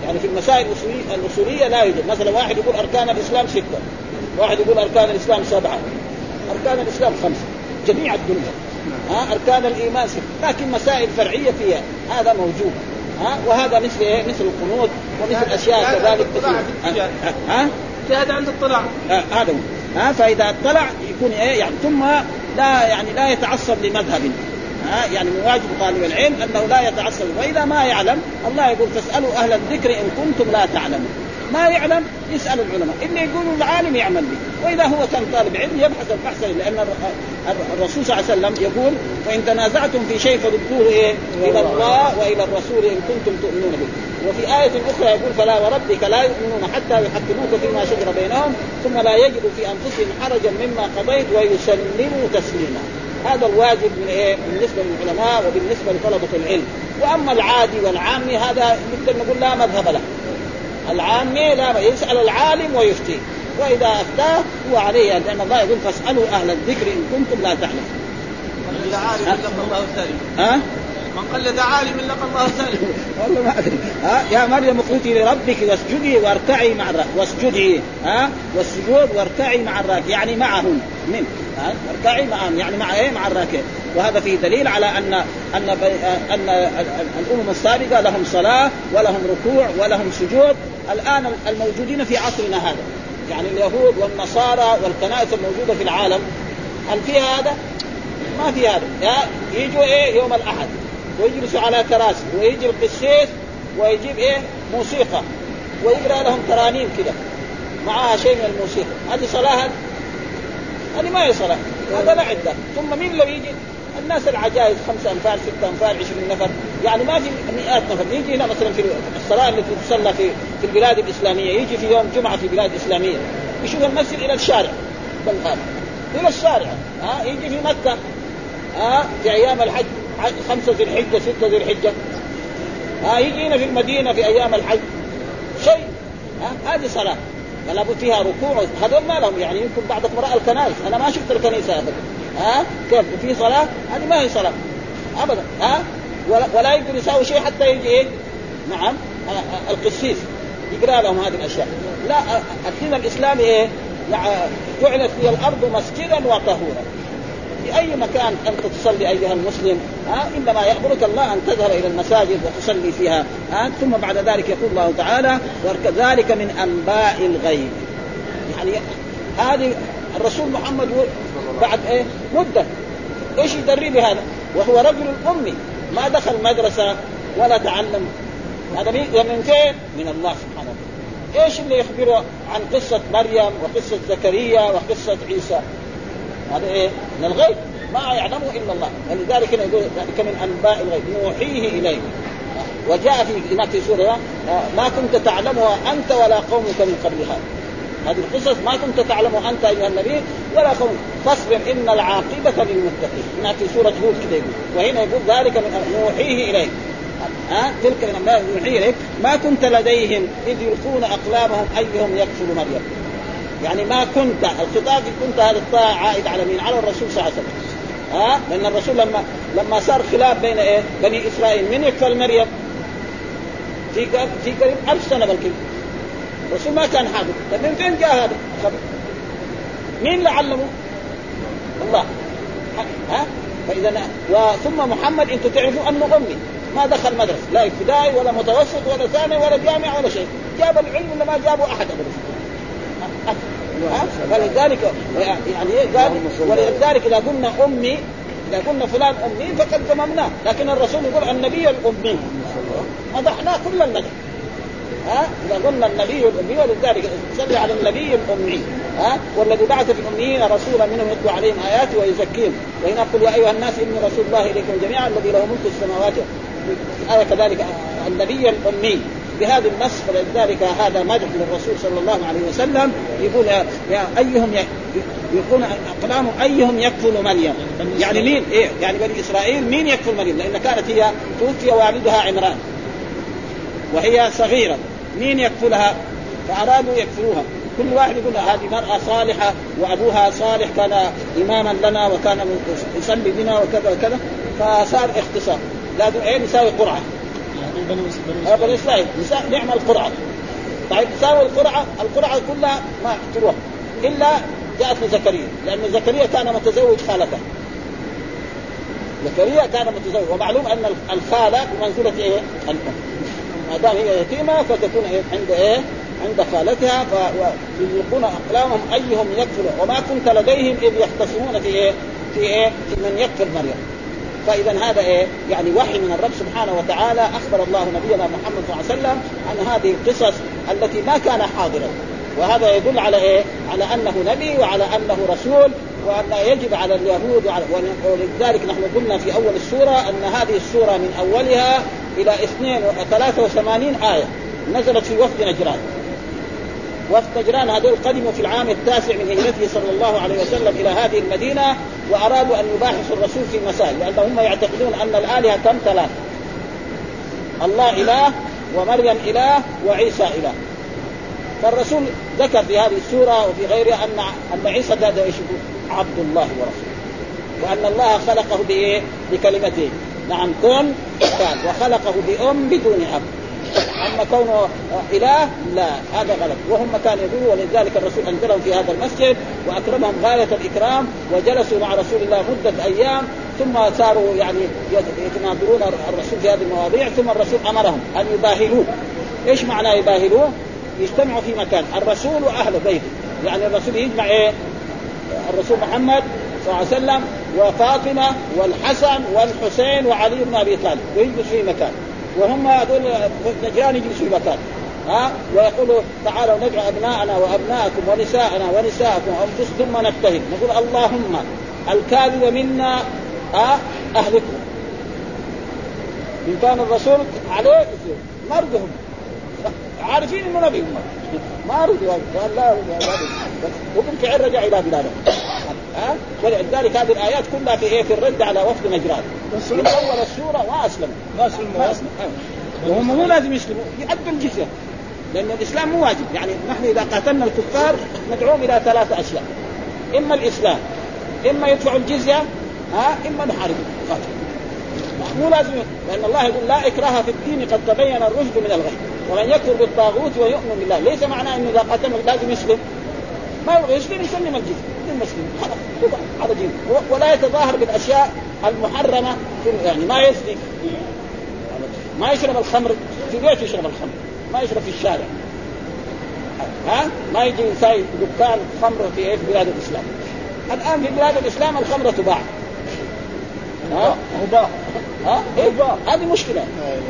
يعني في المسائل الأصولية لا يوجد. مثلا واحد يقول أركان الإسلام ستة. واحد يقول أركان الإسلام سبعة أركان الإسلام خمسة جميع الدنيا ها أركان الإيمان ست لكن مسائل فرعية فيها هذا موجود ها وهذا مثل إيه؟ مثل القنوت ومثل أشياء كذلك كثيرة. ها؟ اجتهاد عند اطلاع هذا ها فإذا اطلع يكون إيه؟ يعني ثم لا يعني لا يتعصب لمذهب ها يعني من واجب طالب العلم أنه لا يتعصب وإذا ما يعلم الله يقول فاسألوا أهل الذكر إن كنتم لا تعلمون. ما يعلم يسأل العلماء. اللي يقولوا العالم يعمل به. وإذا هو كان طالب علم يبحث البحث لأن الرسول صلى الله عليه وسلم يقول فان تنازعتم في شيء فردوه إيه إلى الله وإلى الرسول إن كنتم تؤمنون به. وفي آية أخرى يقول فلا وربك لا يؤمنون حتى يحكموك فيما شجر بينهم ثم لا يجدوا في أنفسهم حرجا مما قضيت ويسلموا تسليما. هذا الواجب من إيه؟ بالنسبة للعلماء وبالنسبة لطلبة العلم، وأما العادي والعامي هذا نقدر نقول لا مذهب له. العامي لا يسأل العالم ويفتي، وإذا أفتاه هو عليه لأن الله يقول فاسألوا أهل الذكر إن كنتم لا تعلمون. من عالم لقى الله سالم. ها؟ من قلد عالم لقى الله سالم. والله ما أدري ها يا مريم اقنتي لربك واسجدي واركعي مع الراكع واسجدي ها والسجود واركعي مع الراكع يعني معهم من أركعي معهم يعني مع إيه؟ مع الراكع. وهذا فيه دليل على ان أن أن الأمم السابقة لهم صلاة ولهم ركوع ولهم سجود. الآن الموجودين في عصرنا هذا يعني اليهود والنصارى والكنائس الموجودة في العالم هل فيها هذا؟ ما في هذا. يجوا إيه؟ يوم الأحد. ويجلسوا على كراسي ويجي القسيس ويجيب إيه؟ موسيقى. ويقرأ لهم ترانيم كده. معها شيء من الموسيقى. هذه صلاة هذه ما هي صلاة. هذا لا عدة. ثم مين اللي يجي؟ الناس العجائز خمسة أنفار ستة أنفار عشرين نفر. يعني ما في مئات نفر. يجي هنا مثلا في الصلاة التي تصلى في في البلاد الإسلامية. يجي في يوم جمعة في بلاد إسلامية. يشوف المسجد إلى الشارع. بالغالب إلى الشارع. ها يجي في مكة. ها في أيام الحج. خمسة ذي الحجة ستة ذي الحجة. ها يجي هنا في المدينة في أيام الحج. شيء. ها هذه صلاة. فلا فيها ركوع. هذول ما لهم يعني يمكن بعضكم راى الكنائس. أنا ما شفت الكنيسة ابدا. ها؟ كيف؟ في صلاة؟ هذه ما هي صلاة. ابدا. ها؟ ولا, ولا يساوي شيء حتى يجي إيه؟ نعم. القسيس. يقرأ لهم هذه الأشياء. لا الدين الإسلامي إيه؟ جعلت في الأرض مسجدا وطهورا. في أي مكان انت تصلي أيها المسلم ها إنما يأمرك الله أن تذهب إلى المساجد وتصلي فيها ها ثم بعد ذلك يقول الله تعالى وكذلك من أنباء الغيب. يعني هذه الرسول محمد بعد إيه؟ مدة. إيش يدري بهذا؟ وهو رجل أمي ما دخل مدرسة ولا تعلم. هذا من فين؟ من الله سبحانه وتعالى. إيش اللي يخبره عن قصة مريم وقصة زكريا وقصة عيسى؟ هذا إيه؟ من الغيب. ما يعلمه إلا الله. ولذلك هنا يقول ذلك من أنباء الغيب. نوحيه إليك. وجاء في هناك في سورة ما كنت تعلمها أنت ولا قومك من قبل هذا هذه القصص ما كنت تعلمها أنت أيها النبي ولا قوم. فاصبر إن العاقبة للمتقين. هناك في سورة هود كذا يقول. وهنا يقول ذلك من نوحيه إليك. ها؟ تلك من نوحيه إليك. ما كنت لديهم إذ يلقون أقلامهم أيهم يكفل مريم. يعني ما كنت الخطاب كنت هذا الطاعة عائد على مين؟ على الرسول صلى الله عليه وسلم. ها؟ لأن الرسول لما لما صار خلاف بين إيه؟ بني إسرائيل. من يكفل مريم؟ في في قريب ألف سنة بلكي الرسول ما كان حاضر. طيب من فين جاء هذا؟ الخبر؟ مين اللي علمه؟ الله. ها؟ فإذا وثم محمد أنتم تعرفوا أنه أمي. ما دخل مدرسة. لا ابتدائي ولا متوسط ولا ثاني ولا جامعة ولا شيء. جاب العلم اللي ما جابه أحد أبدا. فلذلك يعني إيه؟ قال؟ ولذلك إذا قلنا أمي إذا قلنا فلان أمي فقد ذممناه لكن الرسول يقول النبي الأمي. مدحناه كل المدح ها؟ إذا قلنا النبي الأمي ولذلك صلي على النبي الأمي. ها؟ والذي بعث في الأميين رسولا منهم يتلو عليهم آياته ويزكيهم. وهنا قل يا أيها الناس اني رسول الله إليكم جميعا الذي له ملك السماوات. الايه كذلك النبي الأمي. بهذا النص فلذلك هذا مدح للرسول صلى الله عليه وسلم يقول يا, أيهم يقول أقلام أيهم يكفل مريم؟ يعني مين؟ إيه يعني بني إسرائيل مين يكفل مريم؟ لأن كانت هي توفي والدها عمران وهي صغيرة مين يكفلها فأرادوا يكفلوها كل واحد يقول هذه مرأة صالحة وأبوها صالح كان إماما لنا وكان يصلي بنا وكذا وكذا فصار اختصار. لازم إيه نساوي قرعة. بني إسرائيل نعمل قرعة طيب نساوي القرعة القرعة كلها ما تروح إلا جاءت لزكريا لأن زكريا كان متزوج خالته زكريا كان متزوج ومعلوم أن الخالة بمنزلة إيه؟ الأم ما دام هي يتيمة فتكون إيه؟ عند إيه؟ عند خالتها فيلقون أقلامهم أيهم يكفر وما كنت لديهم إذ يختصمون في إيه؟ في إيه؟ في من يكفر مريم. فإذا هذا إيه؟ يعني وحي من الرب سبحانه وتعالى أخبر الله نبينا محمد صلى الله عليه وسلم عن هذه القصص التي ما كان حاضرا وهذا يدل على إيه؟ على أنه نبي وعلى أنه رسول وأن يجب على اليهود ولذلك نحن قلنا في أول السورة أن هذه السورة من أولها إلى 83 آية نزلت في وفد نجران وفد نجران هذول قدموا في العام التاسع من هجرته صلى الله عليه وسلم إلى هذه المدينة وأرادوا أن يباحثوا الرسول في مسائل لأن هم يعتقدون أن الآلهة ثلاث الله إله ومريم إله وعيسى إله. فالرسول ذكر في هذه السورة وفي غيرها أن أن عيسى هذا إيش؟ عبد الله ورسوله. وأن الله خلقه؟ بكلمتين. نعم كن وخلقه بأم بدون أب. أما كونه إله لا هذا غلط. وهم كانوا يقولوا ولذلك الرسول أنزلهم في هذا المسجد وأكرمهم غاية الإكرام وجلسوا مع رسول الله مدة أيام ثم صاروا يعني يتناظرون الرسول في هذه المواضيع ثم الرسول أمرهم أن يباهلوه. إيش معنى يباهلوه؟ يجتمعوا في مكان. الرسول واهل بيته يعني الرسول يجمع إيه؟ الرسول محمد صلى الله عليه وسلم وفاطمة والحسن والحسين وعلي بن أبي طالب ويجلس في مكان. وهم هذول نجران يجلسوا في مكان ها؟ ويقولوا تعالوا ندعو أبناءنا وأبناءكم ونساءنا ونساءكم وأنفسكم ثم نتهم نقول اللهم الكاذب منا اهلكم إن كان الرسول عليه ما رضهم عارفين إنه نبي ما رضوا قال لا وبالفعل رجع إلى بلاده ها؟ ولذلك هذه الآيات كلها في إيه؟ في الرد على وفد نجران من أول السورة ما اسلموا ما اسلموا ما اسلموا وهم مو لازم يسلموا يؤدوا الجزية. لأن الإسلام مو واجب. يعني نحن إذا قاتلنا الكفار ندعوهم إلى ثلاث أشياء. إما الإسلام إما يدفعوا الجزية ها؟ إما نحاربهم. مو لازم لأن الله يقول لا إكراه في الدين قد تبين الرشد من الغي. ومن يكفر بالطاغوت ويؤمن بالله. ليس معناه إنه إذا قاتلنا لازم يسلم. ما يبغى يسلم يسلم الجزية. للمسلمين خلاص على دين ولا يتظاهر بالأشياء المحرمة في يعني ما يزني ما يشرب الخمر. في بيته يشرب الخمر. ما يشرب في الشارع. ها؟ ما يجي يساوي دكان خمر في إيه؟ في بلاد الإسلام. الآن في بلاد الإسلام الخمره تباع. ها؟ مباح ها؟ إيه؟ هذه مشكلة.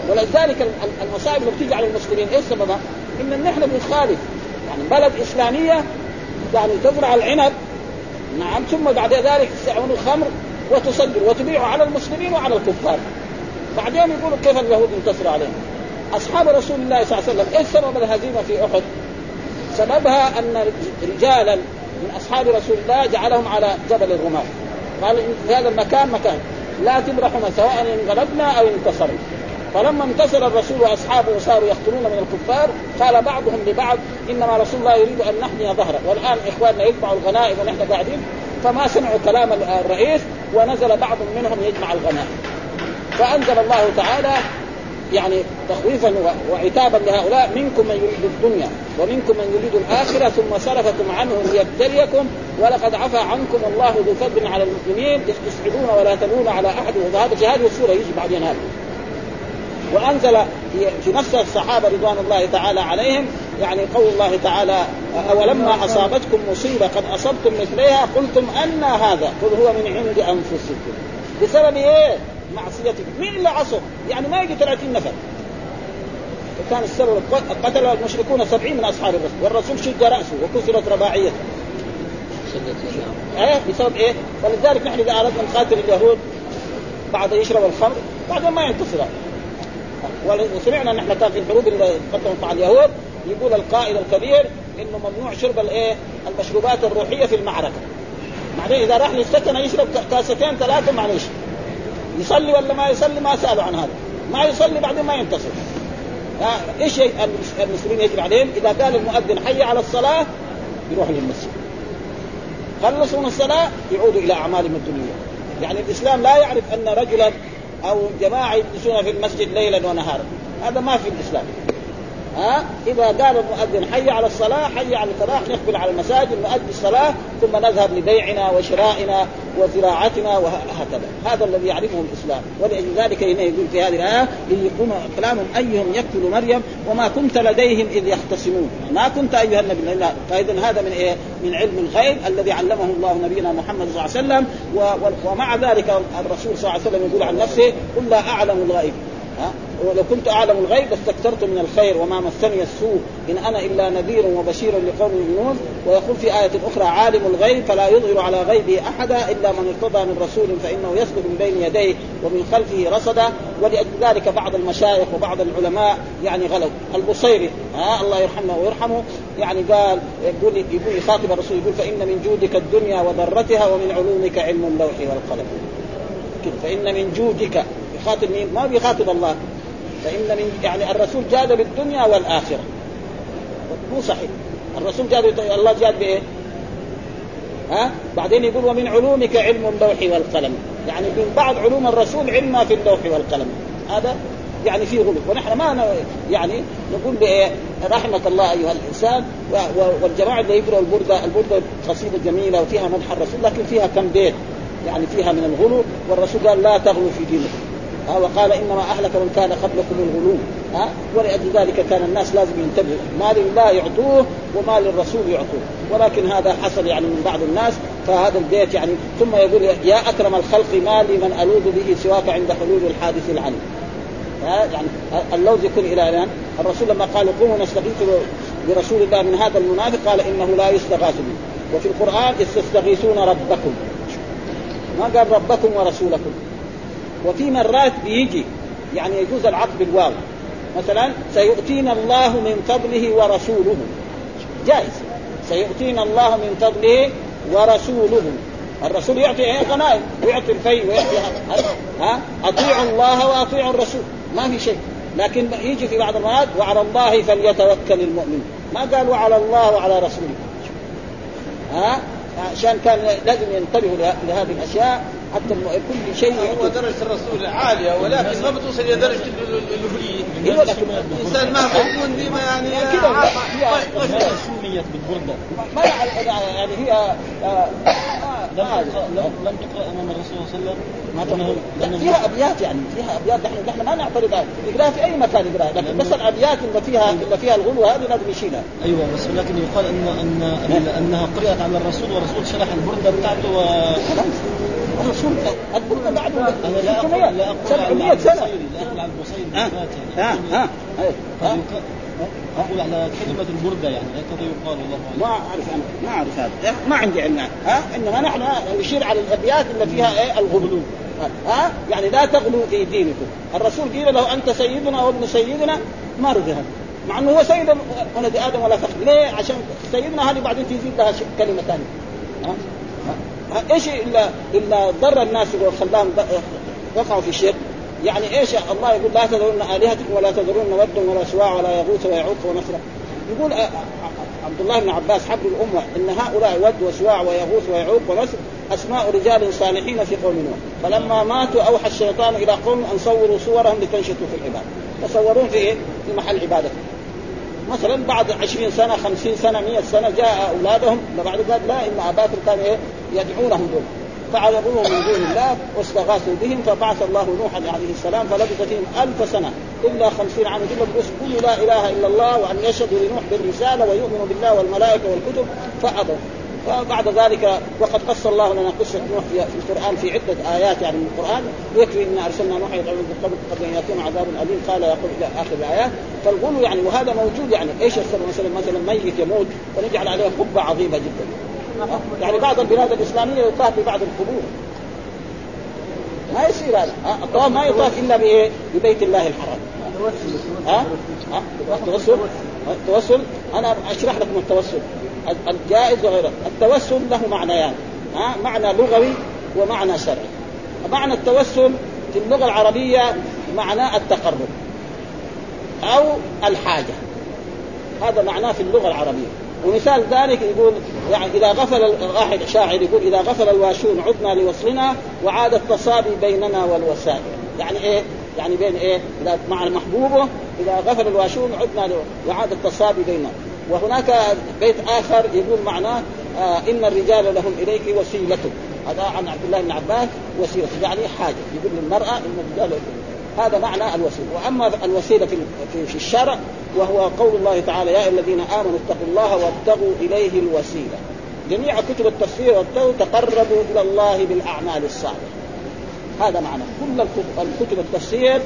ولذلك المصائب اللي بتيجي على المسلمين إيش سببها؟ إن نحن بنخالف. يعني بلد إسلامية يعني تزرع العنب. نعم ثم بعد ذلك تستعمل الخمر وتصدر وتبيع على المسلمين وعلى الكفار. بعدين يقولوا كيف اليهود انتصروا عليهم؟ أصحاب رسول الله صلى الله عليه وسلم إيش سبب الهزيمة في أحد؟ سببها أن رجالا من أصحاب رسول الله جعلهم على جبل الرماه قال في هذا المكان مكان لا تبرحنا سواء انغلبنا أو انتصرنا. فلما انتصر الرسول واصحابه وصاروا يقتلون من الكفار قال بعضهم لبعض إنما رسول الله يريد أن نحمي ظهره. والآن إخواننا يجمعوا الغنائم ونحن قاعدين فما سمعوا كلام الرئيس ونزل بعض منهم يجمع الغنائم. فأنزل الله تعالى يعني تخويفا وعتابا لهؤلاء منكم من يريد الدنيا ومنكم من يريد الآخرة ثم صرفكم عنهم ليبتليكم ولقد عفى عنكم الله ذو فضل على المؤمنين إذ تصعدون ولا تلون على أحد. وهذا في هذه السوره يجي بعدين هذا. وأنزل في نفس الصحابة رضوان الله تعالى عليهم يعني قول الله تعالى أولما أصابتكم مصيبة قد أصبتم مثليها قلتم أن هذا قل هو من عند أنفسكم. بسبب إيه؟ معصيتكم مين اللي عصوا؟ يعني ما يجي 30 نفر. وكان السبب قتل المشركون سبعين من أصحاب الرسول. والرسول شج رأسه وكسرت رباعيته. إيه؟ بسبب إيه؟ ولذلك نحن إذا أردنا نقاتل اليهود بعد يشرب الخمر بعدين ما ينتصر. وسمعنا نحن كان في الحروب اللي قدمت مع اليهود يقول القائد الكبير إنه ممنوع شرب الإيه؟ المشروبات الروحية في المعركة. بعدين إذا راح للسكنه يشرب كاستين ثلاثة معلش يصلي ولا ما يصلي ما سألوا عن هذا. ما يصلي بعدين ما ينتصر. إيش المسلمين يجب عليهم؟ إذا قال المؤذن حي على الصلاة يروحوا للمسجد. خلصوا من الصلاة يعودوا إلى أعمالهم الدنيا. يعني الإسلام لا يعرف أن رجلا أو جماعة يجلسون في المسجد ليلا ونهارا. هذا ما في الإسلام. ها؟ إذا قال المؤذن حي على الصلاة حي على الفلاح نقبل على المساجد نؤدي الصلاة ثم نذهب لبيعنا وشرائنا وزراعتنا وهكذا. هذا الذي يعرفه الإسلام. ولذلك هنا يقول في هذه الآية يقوم كلامهم أيهم يقتل مريم وما كنت لديهم إذ يختصمون. ما كنت أيها النبي. فاذا هذا من إيه؟ من علم الغيب الذي علمه الله نبينا محمد صلى الله عليه وسلم. ومع ذلك الرسول صلى الله عليه وسلم يقول عن نفسه قل لا أعلم الغيب. ولو كنت أعلم الغيب لاستكثرت من الخير وما مسني السوء. إن أنا إلا نذير وبشير لقوم يؤمنون. ويقول في آية أخرى عالم الغيب فلا يظهر على غيبه أحدا إلا من ارتضى من رسول فإنه يسلك من بين يديه ومن خلفه رصدا. ولأجل ذلك بعض المشايخ وبعض العلماء يعني غلوا البصيري ها؟ الله يرحمه ويرحمه. يعني قال يقول يقول يخاطب الرسول يقول فإن من جودك الدنيا وضرتها ومن علومك علم اللوح والقلم. فإن من جودك يخاطب مين؟ ما بيخاطب الله. فإن من يعني الرسول جاد بالدنيا والآخرة. مو صحيح. الرسول جاد الله جاد بإيه؟ ها؟ بعدين يقول ومن علومك علم اللوح والقلم. يعني من بعض علوم الرسول علم في اللوح والقلم. هذا يعني فيه غلو. ونحن ما يعني نقول بإيه؟ رحمة الله أيها الإنسان. والجماعة اللي يقرأوا البرده البردة قصيدة جميلة وفيها مدح الرسول لكن فيها كم بيت يعني فيها من الغلو. والرسول قال لا تغلو في دينكم. ها وقال انما أهلك من كان قبلكم الغلو ها ولأجل ذلك كان الناس لازم ينتبهوا. ما لله يعطوه وما للرسول يعطوه. ولكن هذا حصل يعني من بعض الناس فهذا البيت يعني ثم يقول يا أكرم الخلق ما لي من ألوذ به سواك عند حلول الحادث العلم. يعني اللوز يكون إلى الآن. الرسول لما قال قوموا نستغيث برسول الله من هذا المنافق قال إنه لا يستغاث به. وفي القرآن استغيثون ربكم. ما قال ربكم ورسولكم. وفي مرات بيجي يعني يجوز العطف بالواو. مثلا سيؤتينا الله من فضله ورسوله. جائز. سيؤتينا الله من فضله ورسوله. الرسول يعطي إيه؟ غنائم. ويعطي الفي ويعطي ها؟ أطيعوا الله وأطيعوا الرسول. ما في شيء. لكن يجي في بعض المرات وعلى الله فليتوكل المؤمن. ما قال وعلى الله وعلى رسوله. ها؟ عشان كان لازم ينتبهوا لهذه الأشياء. حتى كل شيء هو درجة الرسول عالية ولكن ما بتوصل إلى درجة الالوهيه أيوه لكن الإنسان مهما يكون بما يعني كذا سميت بالبرده. ما يعني هي لم لم تقرأ أمام الرسول صلى الله عليه وسلم؟ ما فيها أبيات يعني فيها أبيات. نحن نحن ما نعترض يقراها في أي مكان يقراها لكن بس الأبيات اللي فيها اللي فيها الغلو هذه لازم يشيلها أيوه بس لكن يقال ان ان أنها قرأت على الرسول والرسول شرح البرده بتاعته و الرسول البرده بعده أنا لا أقول لا أقول 700 سنة. لا أقول البصيري ها ها ها. أقول على كلمة البردة يعني هكذا يقال الله ما أعرف أنا ما أعرف هذا. ما عندي علم. ها إنما نحن نشير على الأبيات اللي فيها إيه الغلو. ها يعني لا تغلوا في دينكم. الرسول قيل له أنت سيدنا وابن سيدنا ما رضي هذا مع إنه هو سيد ولد آدم ولا فخر. ليه؟ عشان سيدنا هذه بعدين تزيد لها كلمة ثانية؟ إيش الا إلا ضر الناس وخلاهم وقعوا في الشرك يعني إيش الله يقول لا تذرون آلهتكم ولا تذرون ودا ولا سواع ولا يغوث ويعوق ونصرا يقول عبد الله بن عباس حبر الأمة إن هؤلاء ود وسواع ويغوث ويعوق ونصر أسماء رجال صالحين في قوم نوح. فلما ماتوا أوحى الشيطان إلى قوم أن صوروا صورهم لتنشطوا في العباده تصورون في إيه؟ في محل عبادتهم مثلا بعد عشرين سنة خمسين سنة مئة سنة جاء أولادهم بعد ذلك لا إن اباكم كانوا إيه؟ يدعونهم دول فعذبوه من دون الله واستغاثوا بهم فبعث الله نوحا عليه السلام فلبث فيهم ألف سنة. إلا خمسين عاما. يقول بس لا إله إلا الله وأن يشهدوا لنوح بالرسالة ويؤمنوا بالله والملائكة والكتب فأبوا. فبعد ذلك وقد قص الله لنا قصة نوح في القرآن في عدة آيات يعني من القرآن يكفي إن أرسلنا نوح يدعو قبل قبل أن يأتيهم عذاب أليم. قال يقول إلى آخر الآيات فالغلو يعني وهذا موجود يعني إيش السبب مثلا مثلا ميت يموت ونجعل عليه قبه عظيمة جدا. يعني بعض البلاد الإسلامية يطاف ببعض القبور. ما يصير هذا. الطواف ما يطاف إلا بايه؟ ببيت الله الحرام. ها؟ ها؟ التوسل التوسل أنا أشرح لكم التوسل. الجائز وغيره. التوسل له معنيان. ها؟ معنى لغوي ومعنى شرعي. معنى التوسل في اللغة العربية معناه التقرب أو الحاجة. هذا معناه في اللغة العربية. ومثال ذلك يقول يعني إذا غفل واحد شاعر يقول إذا غفل الواشون عدنا لوصلنا وعاد التصابي بيننا والوسائل. يعني إيه؟ يعني بين؟ إذا مع محبوبه إذا غفل الواشون عدنا وعاد التصابي بيننا. وهناك بيت آخر يقول معناه آه إن الرجال لهم إليك وسيله هذا عن عبد الله بن عباس وسيلة يعني حاجة. يقول للمرأة إن الرجال هذا معنى الوسيلة. وأما الوسيله في في الشرع وهو قول الله تعالى يا ايها الذين آمنوا اتقوا الله وابتغوا إليه الوسيلة. جميع كتب التفسير وابتغوا تقربوا إلى الله بالأعمال الصالحة. هذا معنى. كل الكتب التفسير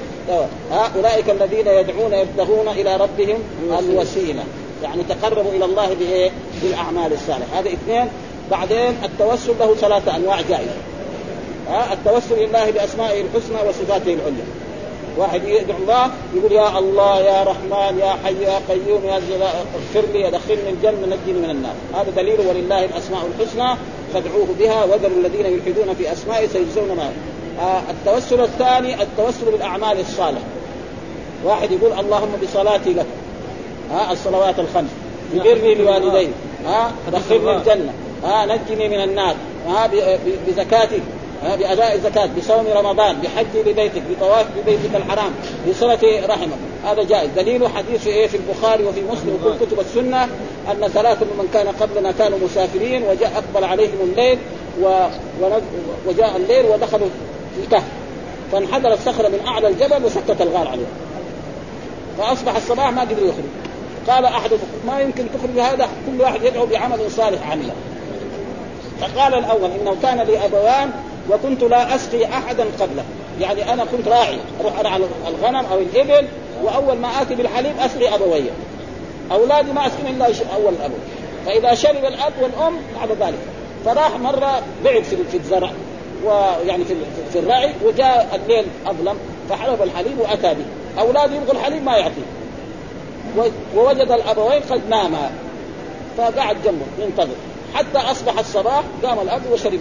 اولئك الذين يدعون يبتغون إلى ربهم الوسيلة. يعني تقربوا إلى الله بإيه؟ بالأعمال الصالحة. هذا اثنين. بعدين التوسل له ثلاثة أنواع جائزة. ها؟ التوسل لله بأسمائه الحسنى وصفاته العليا. واحد يدعو الله يقول يا الله يا رحمن يا حي يا قيوم يا اغفر لي ادخلني الجنة نجني من النار. هذا دليل ولله الأسماء الحسنى فادعوه بها وذروا الذين يلحدون في أسمائه سيجزون ما آه التوسل الثاني التوسل بالأعمال الصالحة. واحد يقول اللهم بصلاتي لك. ها الصلوات الخمس. ببري لوالدي ها آه دخلني الجنة ها نجني من النار ها بزكاتي بأداء الزكاة بصوم رمضان بحج لبيتك بطواف ببيتك الحرام بصلة رحمك. هذا جائز. دليل حديث إيه في البخاري وفي مسلم وكل كتب السنة أن ثلاثة من كان قبلنا كانوا مسافرين وجاء أقبل عليهم الليل و... وجاء الليل ودخلوا في الكهف. فانحدر الصخرة من أعلى الجبل وسكت الغار عليهم. فأصبح الصباح ما قدروا يخرجوا قال أحدهم ما يمكن تخرج هذا كل واحد يدعو بعمل صالح عمله فقال الأول إنه كان لي أبوان وكنت لا أسقي أحدا قبله. يعني أنا كنت راعي أروح ارعى الغنم أو الإبل وأول ما آتي بالحليب أسقي أبوي. أولادي ما اسقي إلا أول الأب. فإذا شرب الأب والأم بعد ذلك. فراح مرة بعد في الزرع ويعني في في الرعي وجاء الليل أظلم فحلب الحليب وأتى به اولاده يبغوا الحليب ما يعطيه ووجد الأبوين قد ناما فقعد جنبه ينتظر. حتى أصبح الصباح قام الأب وشرب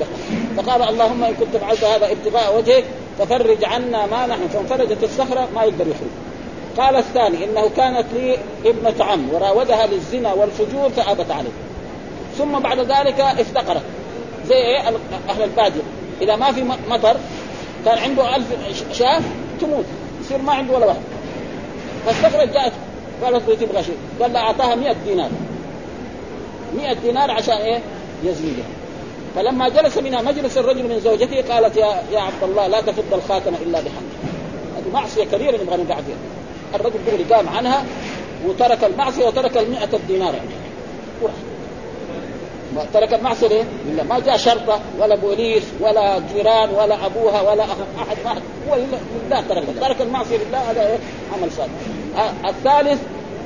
فقال اللهم إن كنت فعلت هذا ابتغاء وجهك ففرج عنا ما نحن. فانفرجت الصخرة ما يقدر يخرج. قال الثاني إنه كانت لي ابنة عم وراودها للزنا والفجور فآبت عليه ثم بعد ذلك افتقرت. زي إيه؟ أهل البادية. إذا ما في مطر كان عنده ألف شاة تموت. يصير ما عنده ولا واحد. فاستخرج جاءت قالت له تبغى شيء. قال لها أعطاها 100 دينار. 100 دينار عشان إيه؟ يزني بها فلما جلس منها مجلس الرجل من زوجته قالت يا يا عبد الله لا تفض الخاتم إلا بحق هذه معصية كبيرة نبغى نقع فيها. الرجل دغري قام عنها وترك المعصية وترك المئة دينار ترك المعصية ليه؟ لله ما جاء شرطة ولا بوليس ولا جيران ولا أبوها ولا أحد ما هو لله ترك. ترك المعصية لله هذا إيه؟ عمل صالح. آه الثالث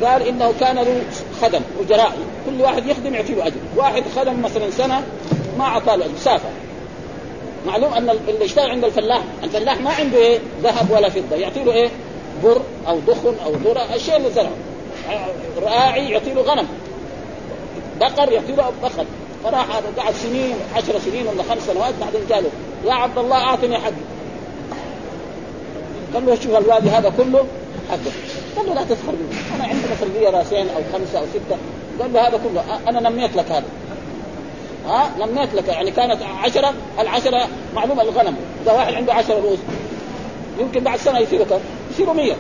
قال إنه كان له خدم اجراء كل واحد يخدم يعطي له أجر. واحد خدم مثلا سنة ما اعطى له أجر. سافر. معلوم أن اللي يشتغل عند الفلاح الفلاح ما عنده إيه؟ ذهب ولا فضة. يعطي له إيه؟ بر أو دخن أو ذرة الشيء اللي زرعه. راعي يعطي له غنم. بقر يعطي له بقر. فراح هذا قعد سنين عشر سنين ولا خمس سنوات بعدين قالوا يا عبد الله أعطني حقي. قال له شوف الوادي هذا كله حقك قال له لا تسخر مني أنا عندي لي راسين أو خمسة أو ستة. قال له هذا كله. أنا نميت لك هذا. ها؟ نميت لك. يعني كانت عشرة العشرة معلومة الغنم إذا واحد عنده عشرة رؤوس يمكن بعد سنة يصيروا كم؟ يصيروا 100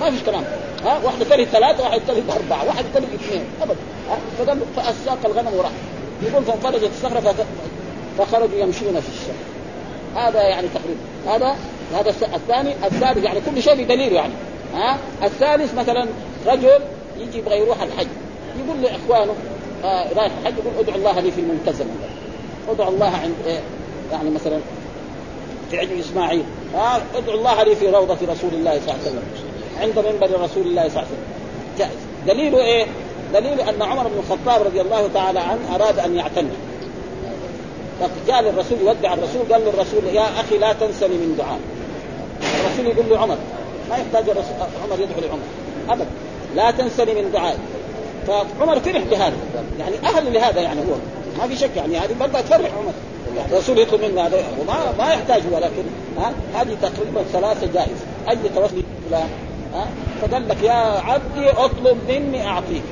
ما فيش كلام. ها؟ واحد تلد ثلاثة واحد تلد أربعة واحد تلد اثنين. أبدا. فقال فأساق الغنم وراح. يقول فانفرجت الصخرة فخرجوا يمشون في الشارع هذا يعني تقريبا. هذا هذا الثاني. الثالث يعني كل شيء بدليل يعني. ها؟ الثالث مثلا رجل يجي يبغى يروح الحج. يقول لإخوانه آه رايح الحج يقول ادعوا الله لي في الملتزم. ادعوا الله عند إيه يعني مثلا في عجل إسماعيل. آه ادعوا الله لي في روضة رسول الله صلى الله عليه وسلم. عند منبر رسول الله صلى الله عليه وسلم. جائز. دليله إيه؟ دليله أن عمر بن الخطاب رضي الله تعالى عنه أراد أن يعتني. فجاء للرسول يودع الرسول قال للرسول يا أخي لا تنسني من دعاء. الرسول يقول له عمر ما يحتاج عمر يدعو لعمر ابدا لا تنسني من دعائي. فعمر فرح بهذا. يعني أهل لهذا يعني هو. ما في شك يعني. هذه برضه تفرح عمر. الرسول يطلب منه هذا. وما ما يحتاج ولكن ها هذه تقريبا ثلاثة جائز أي توسل فلان ها فقال لك يا عبدي اطلب مني أعطيك.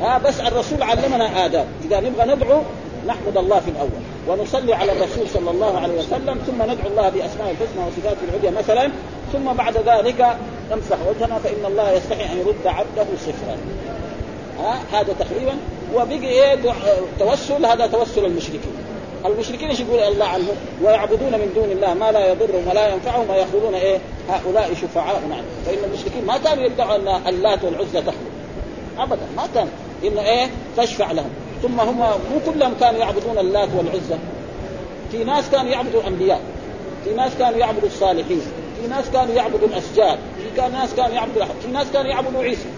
ها بس الرسول علمنا آداب. إذا نبغى ندعو نحمد الله في الأول. ونصلي على الرسول صلى الله عليه وسلم ثم ندعو الله بأسماء الحسنى وصفاته العليا مثلا ثم بعد ذلك نمسح وجهنا فإن الله يستحي أن يرد عبده صفرا. ها؟ هذا تقريبا. وبقي إيه؟ توسل هذا توسل المشركين. المشركين إيش يقول الله عنهم. ويعبدون من دون الله ما لا يضرهم ولا ينفعهم ويقولون إيه؟ هؤلاء شفعاؤنا. فإن المشركين ما كانوا يدعوا ان اللات والعزى تخلق ابدا ما كان. إنه إيه؟ تشفع لهم. ثم هم مو كلهم كانوا يعبدون اللات والعزى في ناس كانوا يعبدوا الأنبياء في ناس كانوا يعبدوا الصالحين في ناس كانوا يعبدوا الأشجار في كان ناس كانوا يعبدوا في ناس كانوا يعبدوا عيسى.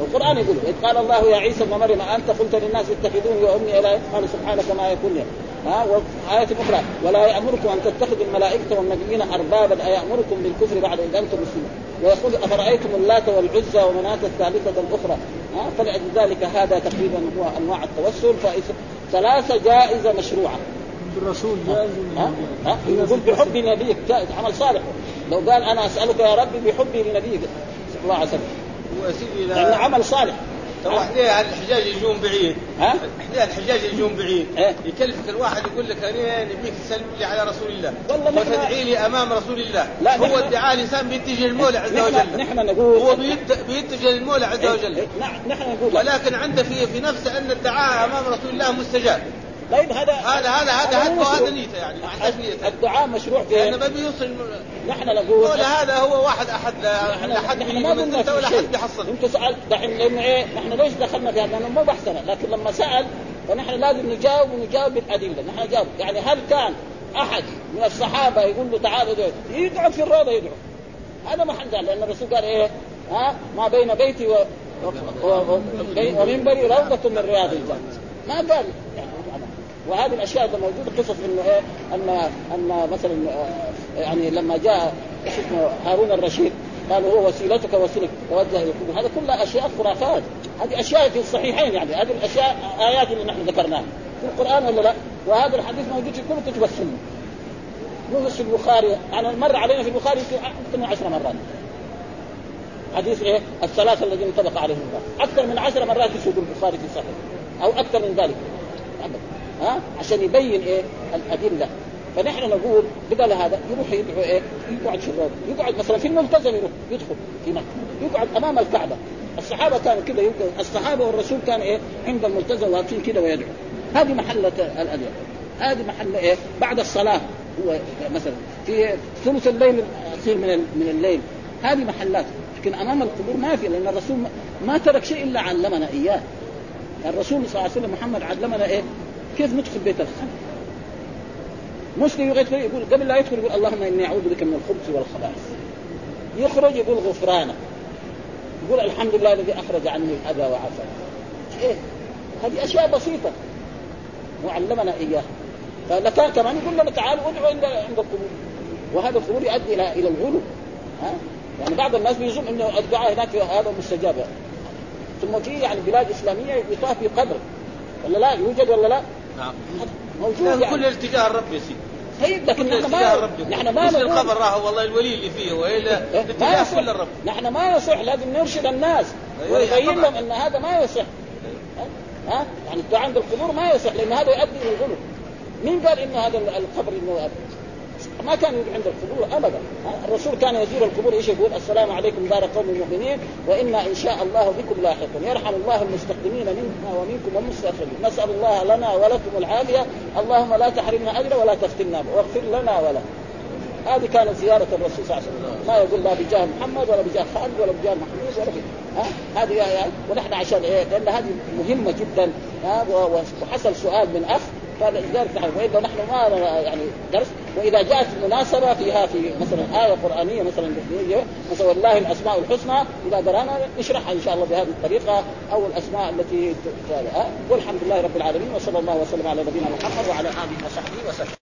القرآن يقول إذ قال الله يا عيسى ابن مريم انت قلت للناس اتخذوني وأمي إلى قال سبحانك ما يكون لي. ها وآية أخرى ولا يأمركم أن تتخذوا الملائكة والنبيين أربابا أيأمركم بالكفر بعد إذ أنتم مسلمون؟ ويقول أفرأيتم اللات والعزى ومناة الثالثة الأخرى؟ ها فلأجل ذلك هذا تقريبا هو أنواع التوسل ثلاثة جائزة مشروعة. الرسول جائز ها؟ ها؟ يقول بحب نبيك جائز عمل صالح. لو قال أنا أسألك يا ربي بحبي لنبيك. صلى الله عليه وسلم. لأنه عمل صالح. تو إحنا الحجاج يجون بعيد ها؟ إحنا الحجاج يجون بعيد إيه؟ يكلفك الواحد يقول لك أنا نبيك تسلم لي على رسول الله والله وتدعي لي أمام رسول الله لا، هو ادعاء الانسان بيتجه للمولى عز وجل نحن نقول هو بيت- بيتجه للمولى عز إيه، وجل إيه، نحن نقول لك. ولكن عنده في في نفسه أن الدعاء أمام رسول الله مستجاب طيب هذا هذا هذا هذا. هذا نيته يعني ما عندهاش نيته الدعاء مشروع في لأنه ما بيوصل نحن نقول هذا هو واحد احد لا نحن لا حد نحن بيجي ما قلنا ولا في شيء حد بيحصل انت سالت دحين لأنه إيه نحن ليش دخلنا في هذا؟ لأنه مو بحثنا لكن لما سال فنحن لازم نجاوب ونجاوب بالادله نحن نجاوب يعني هل كان احد من الصحابه يقول له تعال يقعد في الروضه يدعو هذا ما حد قال لأن الرسول قال إيه ها ما بين بيتي و ومنبري روضة من رياض الجنة ما قال يعني وهذه الاشياء اللي موجوده قصص انه إيه ان ان مثلا آه، يعني لما جاء هارون الرشيد قالوا هو وسيلتك وسيلك توجه إلى هذا كلها أشياء خرافات. هذه أشياء في الصحيحين يعني هذه الأشياء آيات اللي نحن ذكرناها. في القرآن ولا لا؟ وهذا الحديث موجود في كل كتب السنة. مو بس في البخاري يعني مر علينا في البخاري أكثر من عشر مرات. حديث إيه؟ الثلاثة الذين انطبق عليهم الله. أكثر من عشر مرات يسوق البخاري في صحيح أو أكثر من ذلك. ها؟ عشان يبين إيه؟ الأدلة. فنحن نقول بدل هذا يروح يدعو إيه؟ يقعد في الروضه يقعد مثلا في الملتزم يروح يدخل في مكه يقعد أمام الكعبة. الصحابة كانوا كذا يمكن الصحابة والرسول كان إيه؟ عند الملتزم واقفين كذا ويدعو. هذه محله الادعيه هذه محل إيه؟ بعد الصلاة هو مثلا. في ثلث الليل يصير من من الليل. هذه محلات. لكن أمام القبور ما في لأن الرسول ما- ترك شيء إلا علمنا إياه. الرسول صلى الله عليه وسلم محمد علمنا إيه؟ كيف ندخل بيت الخمر مسلم يدخل يقول قبل لا يدخل يقول اللهم إني أعوذ بك من الخبث والخبائث. يخرج يقول غفرانك يقول الحمد لله الذي أخرج عني الأذى وعافى. إيه؟ هذه أشياء بسيطة. وعلمنا اياها فلكان كمان يقول لنا تعالوا ادعوا عند عند القبور وهذا القبور يؤدي إلى إلى الغلو. ها؟ يعني بعض الناس بيظن إنه الدعاء هناك هذا مستجاب. ثم في يعني بلاد إسلامية يطاف في قبر ولا لا؟ يوجد ولا لا؟ نعم. موجود يعني. كل الاتجاه الرب يا سيدي. طيب لكن نحن ما نحن ما نقول القبر راهو والله الولي اللي فيه والا ما الاتجاه يصح. كل الرب نحن ما يصح لازم نرشد الناس أيوة، ونبين. لهم إن هذا ما يصح. ها؟ يعني الدعاء عند القبور ما يصح لأن هذا يؤدي إلى الغلو. مين قال إنه هذا القبر إنه يؤدي؟ ما كان يدعو عند القبور أبدا؟ الرسول كان يزور القبور إيش يقول؟ السلام عليكم دار قوم المؤمنين وإنا إن شاء الله بكم لاحقون. يرحم الله المستقدمين منا ومنكم والمستأخرين. نسأل الله لنا ولكم العافية. اللهم لا تحرمنا اجره ولا تفتنا واغفر لنا وله هذه كانت زيارة الرسول صلى الله عليه وسلم. ما يقول لا بجاه محمد ولا بجاه خالد ولا بجاه محمود ولا بجاه ها؟ هذه يعني ونحن عشان إيه؟ لأن هذه مهمة جدا. ها؟ وحصل سؤال من فلذلك نحن والا نحن ما يعني درس وإذا جاءت مناسبة فيها في مثلا آية قرآنية مثلا مثلا والله الأسماء الحسنى إذا قرأنا نشرحها إن شاء الله بهذه الطريقة أو الأسماء التي؟ والحمد لله رب العالمين وصلى الله وسلم على نبينا محمد وعلى آله وصحبه وسلم